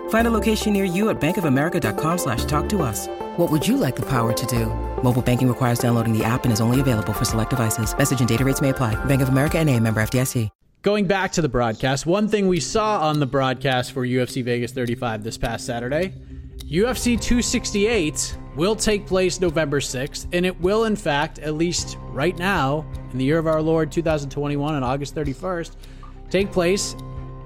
Find a location near you at bankofamerica.com slash talk to us. What would you like the power to do? Mobile banking requires downloading the app and is only available for select devices. Message and data rates may apply. Bank of America and a member FDIC.
Going back to the broadcast, one thing we saw on the broadcast for UFC Vegas 35 this past Saturday, UFC 268 will take place November 6th, and it will, in fact, at least right now, in the year of our Lord 2021 on August 31st, take place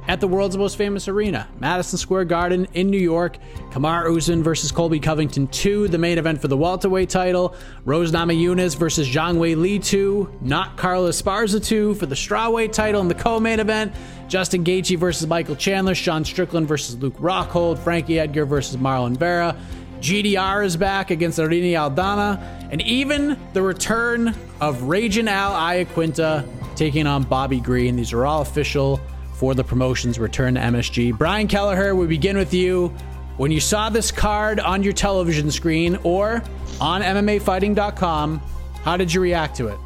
at the world's most famous arena, Madison Square Garden in New York. Kamaru Usman versus Colby Covington 2, the main event for the welterweight title. Rose Namajunas versus Zhang Wei Li 2, not Carla Esparza 2 for the strawweight title in the co-main event. Justin Gaethje versus Michael Chandler, Sean Strickland versus Luke Rockhold, Frankie Edgar versus Marlon Vera. GDR is back against Irene Aldana, and even the return of Raging Al Iaquinta taking on Bobby Green. These are all official for the promotion's return to MSG. Brian Kelleher, we begin with you. When you saw this card on your television screen or on MMAfighting.com, how did you react to it?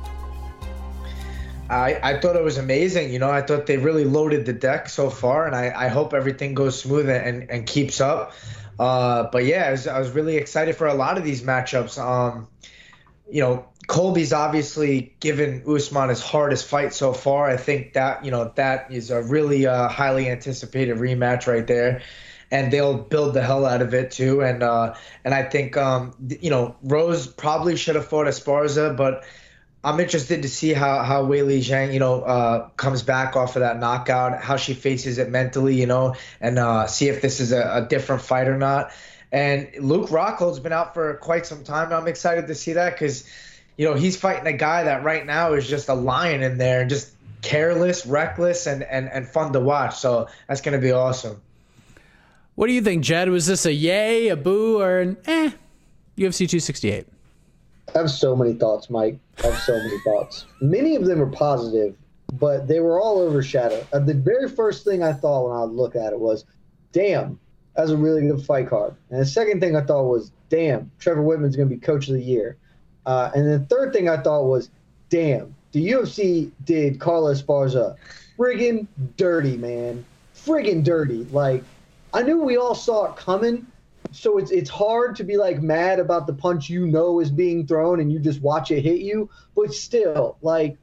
I, I thought it was amazing. You know, I thought they really loaded the deck so far, and I, I hope everything goes smooth and, and keeps up. Uh, but yeah, I was, I was really excited for a lot of these matchups. Um, you know, Colby's obviously given Usman his hardest fight so far. I think that you know that is a really uh, highly anticipated rematch right there, and they'll build the hell out of it too. And uh, and I think um, you know Rose probably should have fought Esparza, but I'm interested to see how how Weili Zhang you know uh, comes back off of that knockout, how she faces it mentally, you know, and uh, see if this is a, a different fight or not. And Luke Rockhold's been out for quite some time. I'm excited to see that because you know, he's fighting a guy that right now is just a lion in there, just careless, reckless, and and and fun to watch. So that's going to be awesome.
What do you think, Jed? Was this a yay, a boo, or an eh? UFC 268.
I have so many thoughts, Mike. I have so many thoughts. Many of them are positive, but they were all overshadowed. Uh, the very first thing I thought when I looked at it was, damn, that's a really good fight card. And the second thing I thought was, damn, Trevor Wittman's going to be coach of the year. Uh, and the third thing I thought was, damn, the UFC did Carlos Esparza friggin' dirty, man. Friggin' dirty. Like, I knew we all saw it coming, so it's it's hard to be like mad about the punch you know is being thrown and you just watch it hit you. But still, like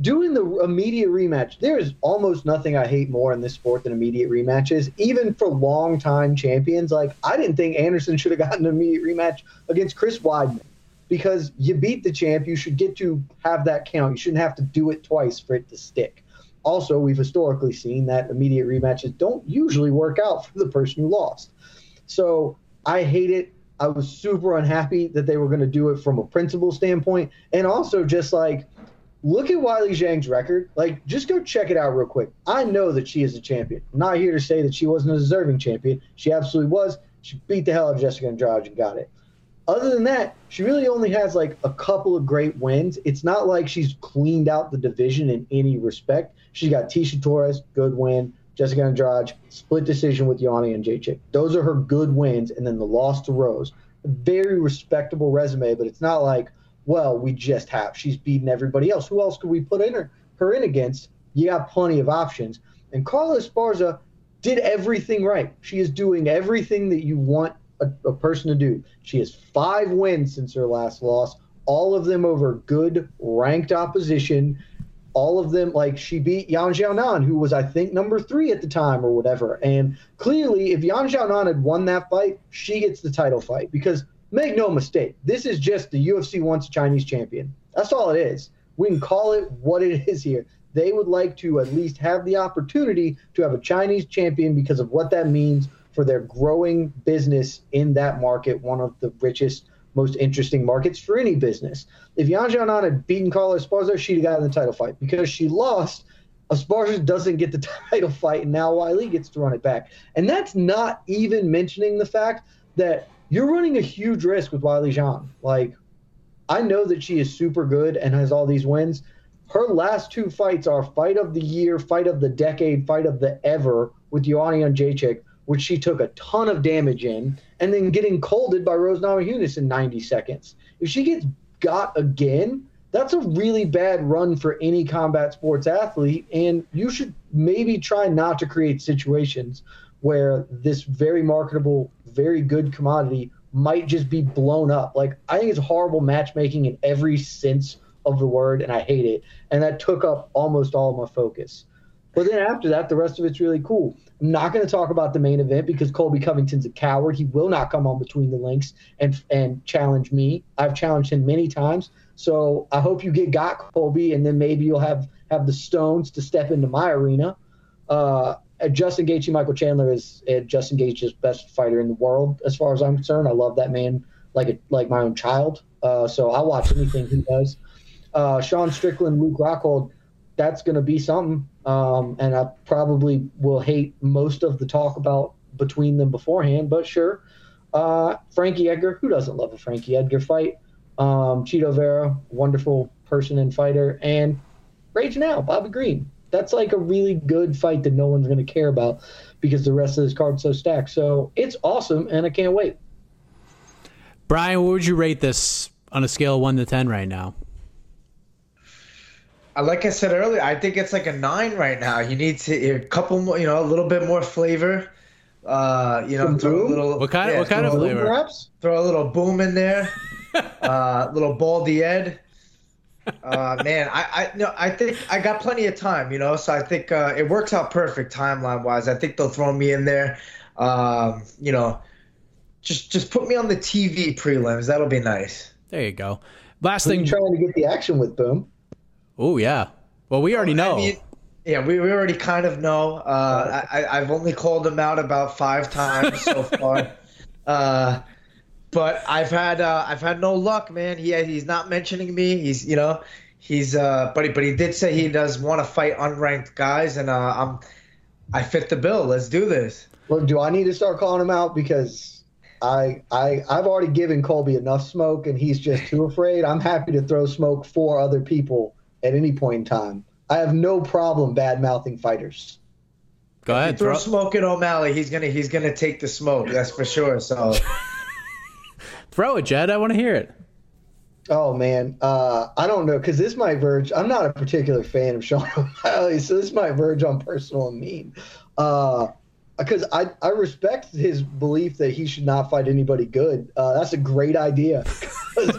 doing the immediate rematch, there is almost nothing I hate more in this sport than immediate rematches. Even for long time champions, like I didn't think Anderson should have gotten an immediate rematch against Chris Weidman because you beat the champ, you should get to have that count. You shouldn't have to do it twice for it to stick. Also, we've historically seen that immediate rematches don't usually work out for the person who lost. So I hate it. I was super unhappy that they were going to do it from a principle standpoint. And also, just like, look at Weili Zhang's record. Like, just go check it out real quick. I know that she is a champion. I'm not here to say that she wasn't a deserving champion. She absolutely was. She beat the hell out of Jessica Andrade and got it. Other than that, she really only has like a couple of great wins. It's not like she's cleaned out the division in any respect. She's got Tecia Torres, good win. Jessica Andrade, split decision with Joanna Jędrzejczyk. Those are her good wins, and then the loss to Rose. Very respectable resume, but it's not like, well, we just have. She's beaten everybody else. Who else could we put in her, her in against? You got plenty of options. And Carla Esparza did everything right. She is doing everything that you want a, a person to do. She has five wins since her last loss, all of them over good ranked opposition. All of them, like she beat Yan Xiaonan, who was, I think, number three at the time or whatever. And clearly, if Yan Xiaonan had won that fight, she gets the title fight. Because make no mistake, this is just the UFC wants a Chinese champion. That's all it is. We can call it what it is here. They would like to at least have the opportunity to have a Chinese champion because of what that means for their growing business in that market, one of the richest, most interesting markets for any business. If Yan had beaten Carla Esparza, she'd have gotten the title fight. Because she lost, Esparza doesn't get the title fight, and now Weili gets to run it back. And that's not even mentioning the fact that you're running a huge risk with Weili Zhang. Like, I know that she is super good and has all these wins. Her last two fights are fight of the year, fight of the decade, fight of the ever with Joanna Jędrzejczyk which she took a ton of damage in, and then getting colded by Rose Namajunas in 90 seconds. If she gets got again, that's a really bad run for any combat sports athlete, and you should maybe try not to create situations where this very marketable, very good commodity might just be blown up. Like I think it's horrible matchmaking in every sense of the word, and I hate it. And that took up almost all of my focus. But then after that, the rest of it's really cool. I'm not going to talk about the main event because Colby Covington's a coward. He will not come on between the links and and challenge me. I've challenged him many times. So I hope you get got Colby, and then maybe you'll have have the stones to step into my arena. Uh, Justin Gaethje, Michael Chandler is uh, Justin Gaethje's best fighter in the world, as far as I'm concerned. I love that man like a, like my own child. Uh, so I'll watch anything he does. Uh, Sean Strickland, Luke Rockhold, that's going to be something. Um, and I probably will hate most of the talk about between them beforehand, but sure. Uh, Frankie Edgar, who doesn't love a Frankie Edgar fight? Um, Chito Vera, wonderful person and fighter, and Raging Al, Bobby Green. That's like a really good fight that no one's going to care about because the rest of this card's so stacked. So it's awesome, and I can't wait.
Brian, what would you rate this on a scale of one to ten right now?
Like I said earlier, I think it's like a nine right now. You need to a couple more, you know, a little bit more flavor. Uh, you know,
Some
throw a little.
What kind?
yeah,
what kind of flavor?
Perhaps?
Throw a little boom in there. uh, little baldy Ed. Uh, man, I, I no, I think I got plenty of time, you know, so I think uh, it works out perfect timeline wise. I think they'll throw me in there. Um, you know, just just put me on the TV prelims. That'll be nice.
There you go. Last
Who you
thing.
trying to get the action with, Boom?
Oh yeah. Well, we already know.
I mean, yeah, we, we already kind of know. Uh, I, I- I've only called him out about five times so far. Uh, but I've had uh, I've had no luck, man. He he's not mentioning me. He's you know he's uh, but he, but he did say he does want to fight unranked guys, and uh, I'm I fit the bill. Let's do this.
Look, do I need to start calling him out because I I I've already given Colby enough smoke and he's just too afraid. I'm happy to throw smoke for other people at any point in time. I have no problem bad mouthing fighters.
Go ahead.
Throw
Throw,
smoke at O'Malley. He's gonna he's gonna take the smoke. That's for sure. So
throw it, Jed. I want to hear it.
Oh man, uh, I don't know because this might verge. I'm not a particular fan of Sean O'Malley, so this might verge on personal and mean. Because I, I respect his belief that he should not fight anybody good. Uh, that's a great idea.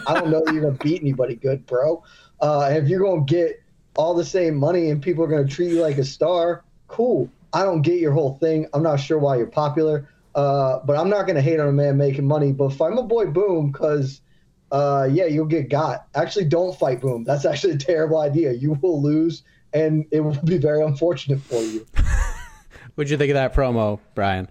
I don't know you're gonna beat anybody good, bro. Uh, if you're gonna get all the same money and people are gonna treat you like a star, cool. I don't get your whole thing. I'm not sure why you're popular, uh, but I'm not gonna hate on a man making money. But fight my boy Boom, because uh, yeah, you'll get got. Actually, don't fight Boom. That's actually a terrible idea. You will lose, and it will be very unfortunate for you.
What'd you think of that promo, Brian?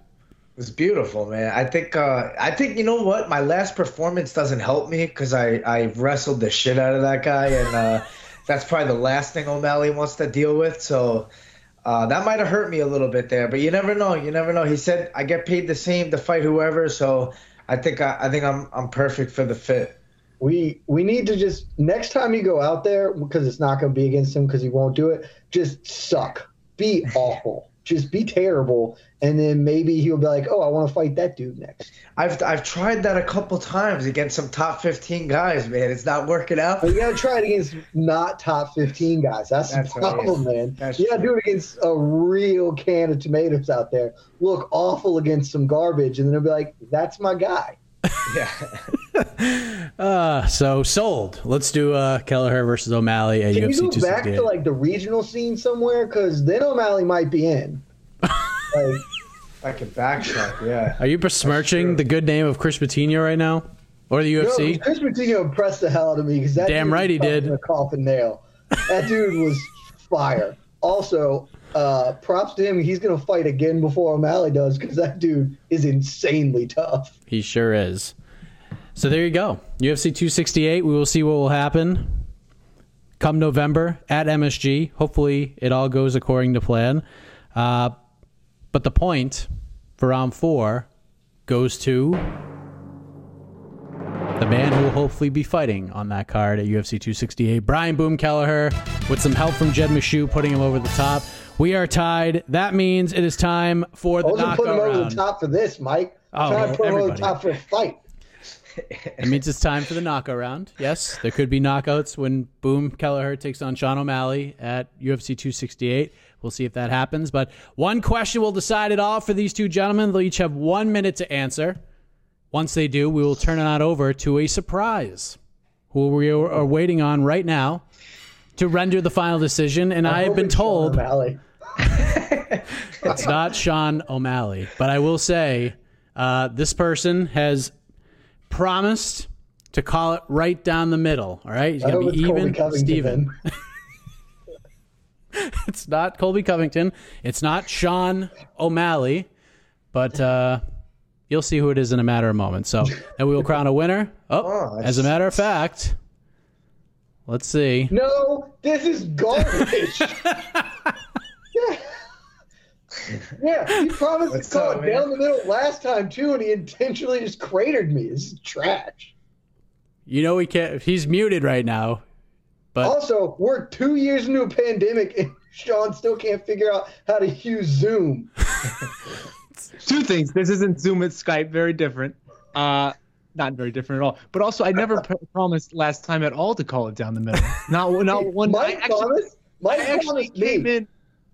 It's beautiful, man. I think uh, I think you know what? My last performance doesn't help me because I, I wrestled the shit out of that guy, and uh, that's probably the last thing O'Malley wants to deal with. So uh, that might have hurt me a little bit there, but you never know. You never know. He said I get paid the same to fight whoever, so I think I, I think I'm I'm perfect for the fit.
We we need to just next time you go out there because it's not going to be against him because he won't do it. Just suck, be awful, just be terrible, and then maybe he'll be like, "Oh, I want to fight that dude next."
I've I've tried that a couple times against some top 15 guys, man. It's not working out.
But you got to try it against not top fifteen guys. That's,
That's
the problem, man.
That's
you got to
true.
do it against a real can of tomatoes out there. Look awful against some garbage, and then they'll be like, "That's my guy."
Yeah.
Uh, so sold. Let's do uh, Kelleher versus O'Malley at
Can
UFC
you go back to like the regional scene somewhere? Because then O'Malley might be in. like,
I can backtrack, yeah.
Are you besmirching the good name of Chris Patino right now, or the
no,
UFC?
Chris Patino impressed the hell out of me because that
Damn right he did.
A coffin nail. That dude was fire. Also, uh, props to him. He's gonna fight again before O'Malley does because that dude is insanely tough.
He sure is. So there you go. UFC 268. We will see what will happen come November at MSG. Hopefully, it all goes according to plan. Uh, but the point for round four goes to the man who will hopefully be fighting on that card at UFC 268, Brian Boom Kelleher, with some help from Jed Meshew putting him over the top. We are tied. That means it is time for the I
wasn't putting him over the top for this, Mike. I'm
Oh,
trying to put him over the top for a fight.
It means it's time for the knockout round. Yes, there could be knockouts when Boom Kelleher takes on Sean O'Malley at UFC 268. We'll see if that happens. But one question will decide it all for these two gentlemen. They'll each have one minute to answer. Once they do, we will turn it on over to a surprise who we are waiting on right now to render the final decision. And I, have been told
O'Malley.
It's not Sean O'Malley, but I will say uh, this person has promised to call it right down the middle. All right, he's gonna be even, Steven. it's not Colby Covington. It's not Sean O'Malley, but uh, you'll see who it is in a matter of moments. So, and we will crown a winner. Oh,
Oh,
as a matter of fact, let's see.
No, this is garbage. yeah. yeah, he promised
What's
to call
up,
it down the middle last time too, and he intentionally just cratered me. This is trash.
You know he can't. He's muted right now. But
Also, we're two years into a pandemic, and Sean still can't figure out how to use Zoom.
Two things. This isn't Zoom, it's Skype. Very different. Uh, not very different at all. But also, I never p- promised last time at all to call it down the middle. Not not one.
Mike
I actually,
promised. Mike
I actually
promised
came
me.
in.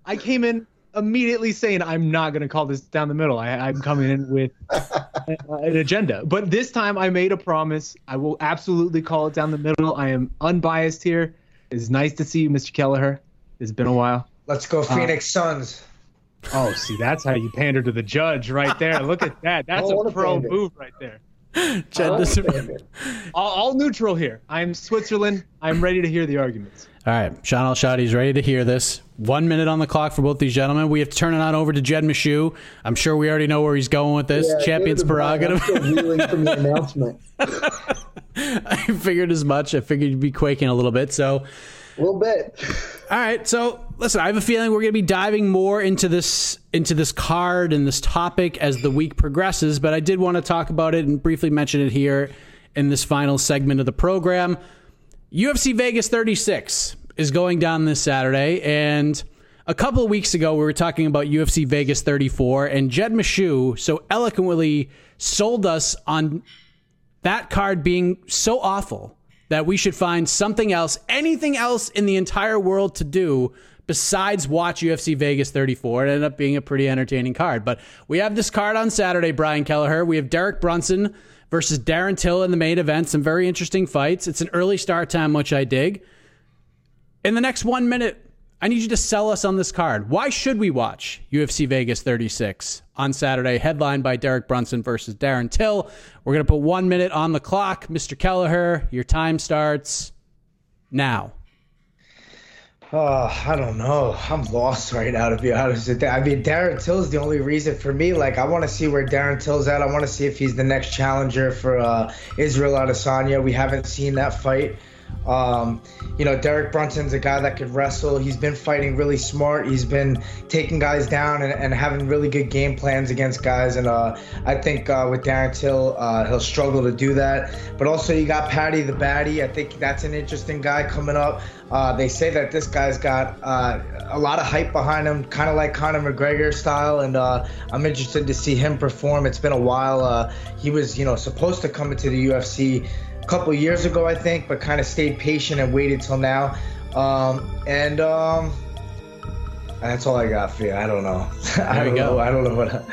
I came in immediately saying I'm not going to call this down the middle. I, I'm coming in with an agenda. But this time I made a promise. I will absolutely call it down the middle. I am unbiased here. It's nice to see you, Mr. Kelleher. It's been a while.
Let's go, uh, Phoenix Suns.
Oh, see, that's how you pander to the judge right there. Look at that. That's
I
a
wanna
pro
pander.
move right there.
Jed.
All, all neutral here. I'm Switzerland. I'm ready to hear the arguments.
All right, Shaun Al-Shatti's ready to hear this. One minute on the clock for both these gentlemen. We have to turn it on over to Jed Meshew. I'm sure we already know where he's going with this.
Yeah,
Champion's
give it to Brian. I'm
prerogative.
still reeling from the announcement.
I figured as much. I figured you'd be quaking a little bit. So,
A little bit.
all right. So, listen, I have a feeling we're going to be diving more into this into this card and this topic as the week progresses. But I did want to talk about it and briefly mention it here in this final segment of the program. UFC Vegas 36 is going down this Saturday, and a couple of weeks ago we were talking about UFC Vegas 34, and Jed Meshew so eloquently sold us on that card being so awful that we should find something else, anything else in the entire world to do besides watch UFC Vegas 34. It ended up being a pretty entertaining card. But we have this card on Saturday, Brian Kelleher. We have Derek Brunson versus Darren Till in the main event. Some very interesting fights. It's an early start time, which I dig. In the next one minute, I need you to sell us on this card. Why should we watch UFC Vegas 36 on Saturday, headlined by Derek Brunson versus Darren Till? We're going to put one minute on the clock. Mr. Kelleher, your time starts now.
Oh, I don't know. I'm lost right now, to be honest with you. I mean, Darren Till's the only reason for me. Like, I want to see where Darren Till's at. I want to see if he's the next challenger for uh, Israel Adesanya. We haven't seen that fight. Um, you know, Derek Brunson's a guy that could wrestle. He's been fighting really smart. He's been taking guys down and, and having really good game plans against guys. And uh, I think uh, with Darren Till, uh, he'll struggle to do that. But also, you got Paddy the Baddy. I think that's an interesting guy coming up. Uh, they say that this guy's got uh, a lot of hype behind him, kind of like Conor McGregor style, and uh, I'm interested to see him perform. It's been a while. He was, you know, supposed to come into the UFC couple years ago, I think, but kind of stayed patient and waited till now. Um, and um, that's all I got for you. I don't know. I don't
go.
know. I don't know what. I,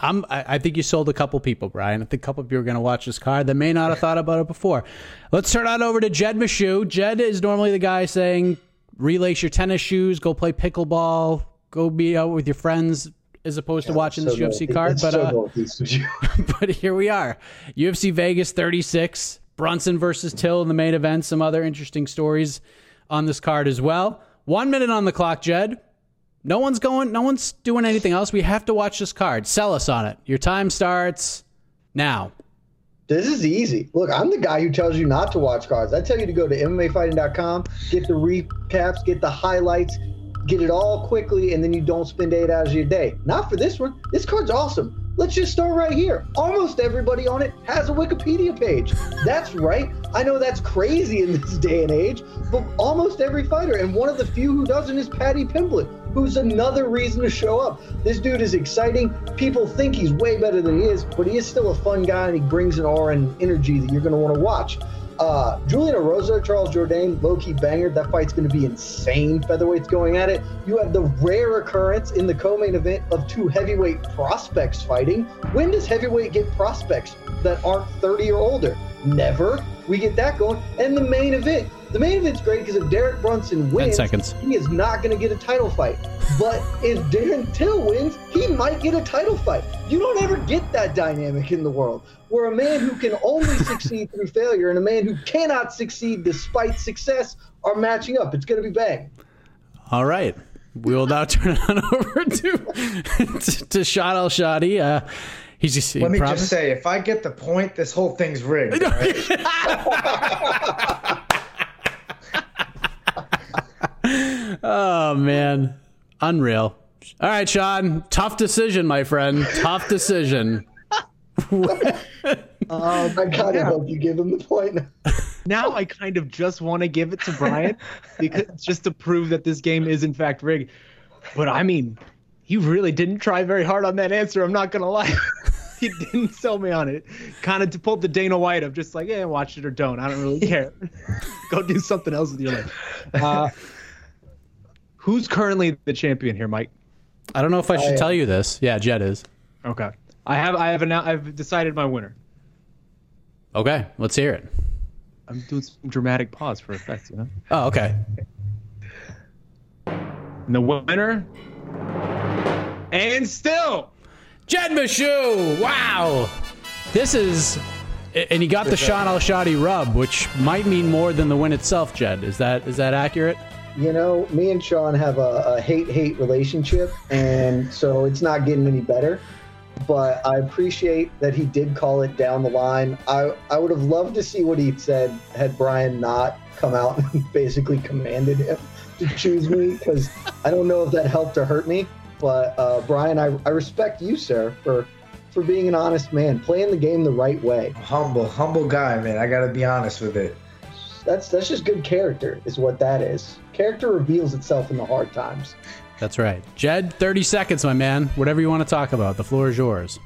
I'm, I think you sold a couple people, Brian. I think a couple of people are going to watch this card that may not have thought about it before. Let's turn on over to Jed Michoud. Jed is normally the guy saying, relace your tennis shoes, go play pickleball, go be out with your friends, as opposed to watching this UFC
northeast-
card.
it's
But
so
uh, but here we are. UFC Vegas 36, Brunson versus Till in the main event. Some other interesting stories on this card as well. One minute on the clock, Jed. No one's going, no one's doing anything else. We have to watch this card. Sell us on it. Your time starts now.
This is easy. Look, I'm the guy who tells you not to watch cards. I tell you to go to MMAfighting.com, get the recaps, get the highlights, get it all quickly, and then you don't spend eight hours of your day. Not for this one. This card's awesome. Let's just start right here. Almost everybody on it has a Wikipedia page. That's right. I know that's crazy in this day and age, but almost every fighter, and one of the few who doesn't is Paddy Pimblett, who's another reason to show up. This dude is exciting. People think he's way better than he is, but he is still a fun guy and he brings an aura and energy that you're going to want to watch. Uh, Julian Erosa, Charles Jourdain, low key banger. That fight's going to be insane. Featherweights going at it. You have the rare occurrence in the co main event of two heavyweight prospects fighting. When does heavyweight get prospects that aren't 30 or older? Never. We get that going. And the main event. The main event's great because if Derek Brunson wins,
seconds.
he is not going to get a title fight. But if Darren Till wins, he might get a title fight. You don't ever get that dynamic in the world where a man who can only succeed through failure and a man who cannot succeed despite success are matching up. It's going to be bang.
All right. We will now turn it on over to to, to Shad Al Shatti. Uh, he's just.
Let me just say, if I get the point, this whole thing's rigged. Right?
oh man, unreal. All right, Sean. Tough decision, my friend. Tough decision.
um, I kind of hope you give him the point.
now I kind of just want to give it to Brian because just to prove that this game is in fact rigged. But I mean, he really didn't try very hard on that answer. I'm not gonna lie. he didn't sell me on it. Kind of to pull the Dana White of just like, yeah, watch it or don't. I don't really care. Go do something else with your life. Uh, who's currently the champion here, Mike?
I don't know if I should I, tell uh, you this. Yeah, Jed is.
Okay. I have I have now I've decided my winner.
Okay, let's hear it.
I'm doing some dramatic pause for effect, you know.
Oh, okay.
And the winner, and still,
Jed Meshew. Wow, this is, and he got the Shaun Al Shatti rub, which might mean more than the win itself. Jed, is that is that accurate?
You know, me and Shaun have a, a hate hate relationship, and so it's not getting any better but I appreciate that he did call it down the line. I, I would have loved to see what he said had Brian not come out and basically commanded him to choose me because I don't know if that helped or hurt me. But uh, Brian, I, I respect you, sir, for for being an honest man, playing the game the right way.
Humble, humble guy, man. I got to be honest with it.
That's that's just good character, is what that is. Character reveals itself in the hard times.
That's right. Jed, 30 seconds, my man. Whatever you want to talk about, the floor is yours.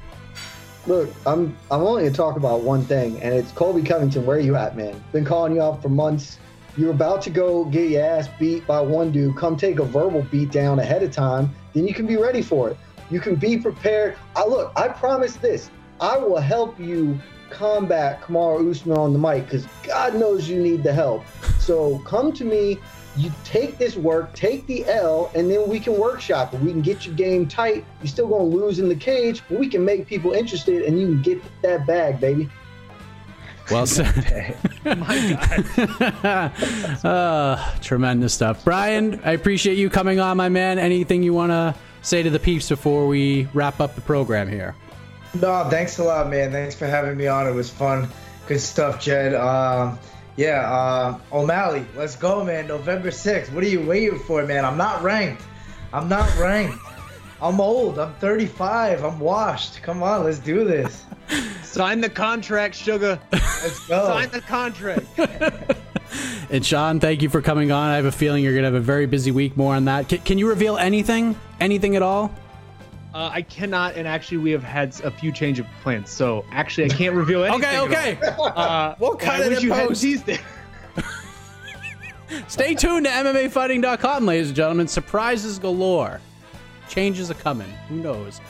Look, I'm I'm only to talk about one thing, and it's Colby Covington. Where are you at, man? Been calling you out for months. You're about to go get your ass beat by one dude. Come take a verbal beat down ahead of time. Then you can be ready for it. You can be prepared. I look. I promise this. I will help you combat Kamaru Usman on the mic because God knows you need the help. So come to me you take this work, take the L, and then we can workshop it. We can get your game tight. You're still going to lose in the cage, but we can make people interested and you can get that bag, baby.
Well said. My God. uh, tremendous stuff. Brian, I appreciate you coming on, my man. Anything you want to say to the peeps before we wrap up the program here?
No, thanks a lot, man. Thanks for having me on. It was fun. Good stuff, Jed. Um, yeah, uh, O'Malley, let's go, man. November 6th. What are you waiting for, man? I'm not ranked. I'm not ranked. I'm old. I'm 35. I'm washed. Come on, let's do this.
Sign the contract, sugar.
Let's go.
Sign the contract.
and Shaun, thank you for coming on. I have a feeling you're going to have a very busy week. More on that. Can, can you reveal anything? Anything at all?
Uh, I cannot, and actually, we have had a few change of plans. So actually, I can't reveal anything.
okay, okay.
Uh, we'll cut it in post.
Stay tuned to MMAfighting.com, ladies and gentlemen. Surprises galore. Changes are coming. Who knows?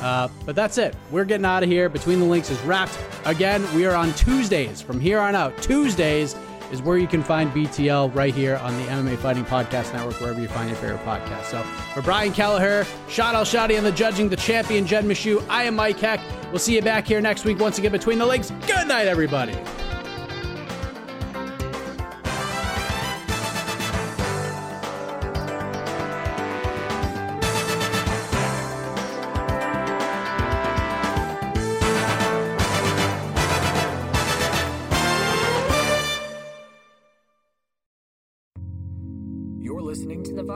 Uh, but that's it. We're getting out of here. Between the Links is wrapped. Again, we are on Tuesdays from here on out. Tuesdays is where you can find BTL right here on the MMA Fighting Podcast Network, wherever you find your favorite podcast. So for Brian Kelleher, Shaun Al Shatti, and the judging, the champion Jed Meshew, I am Mike Heck. We'll see you back here next week once again between the legs. Good night, everybody.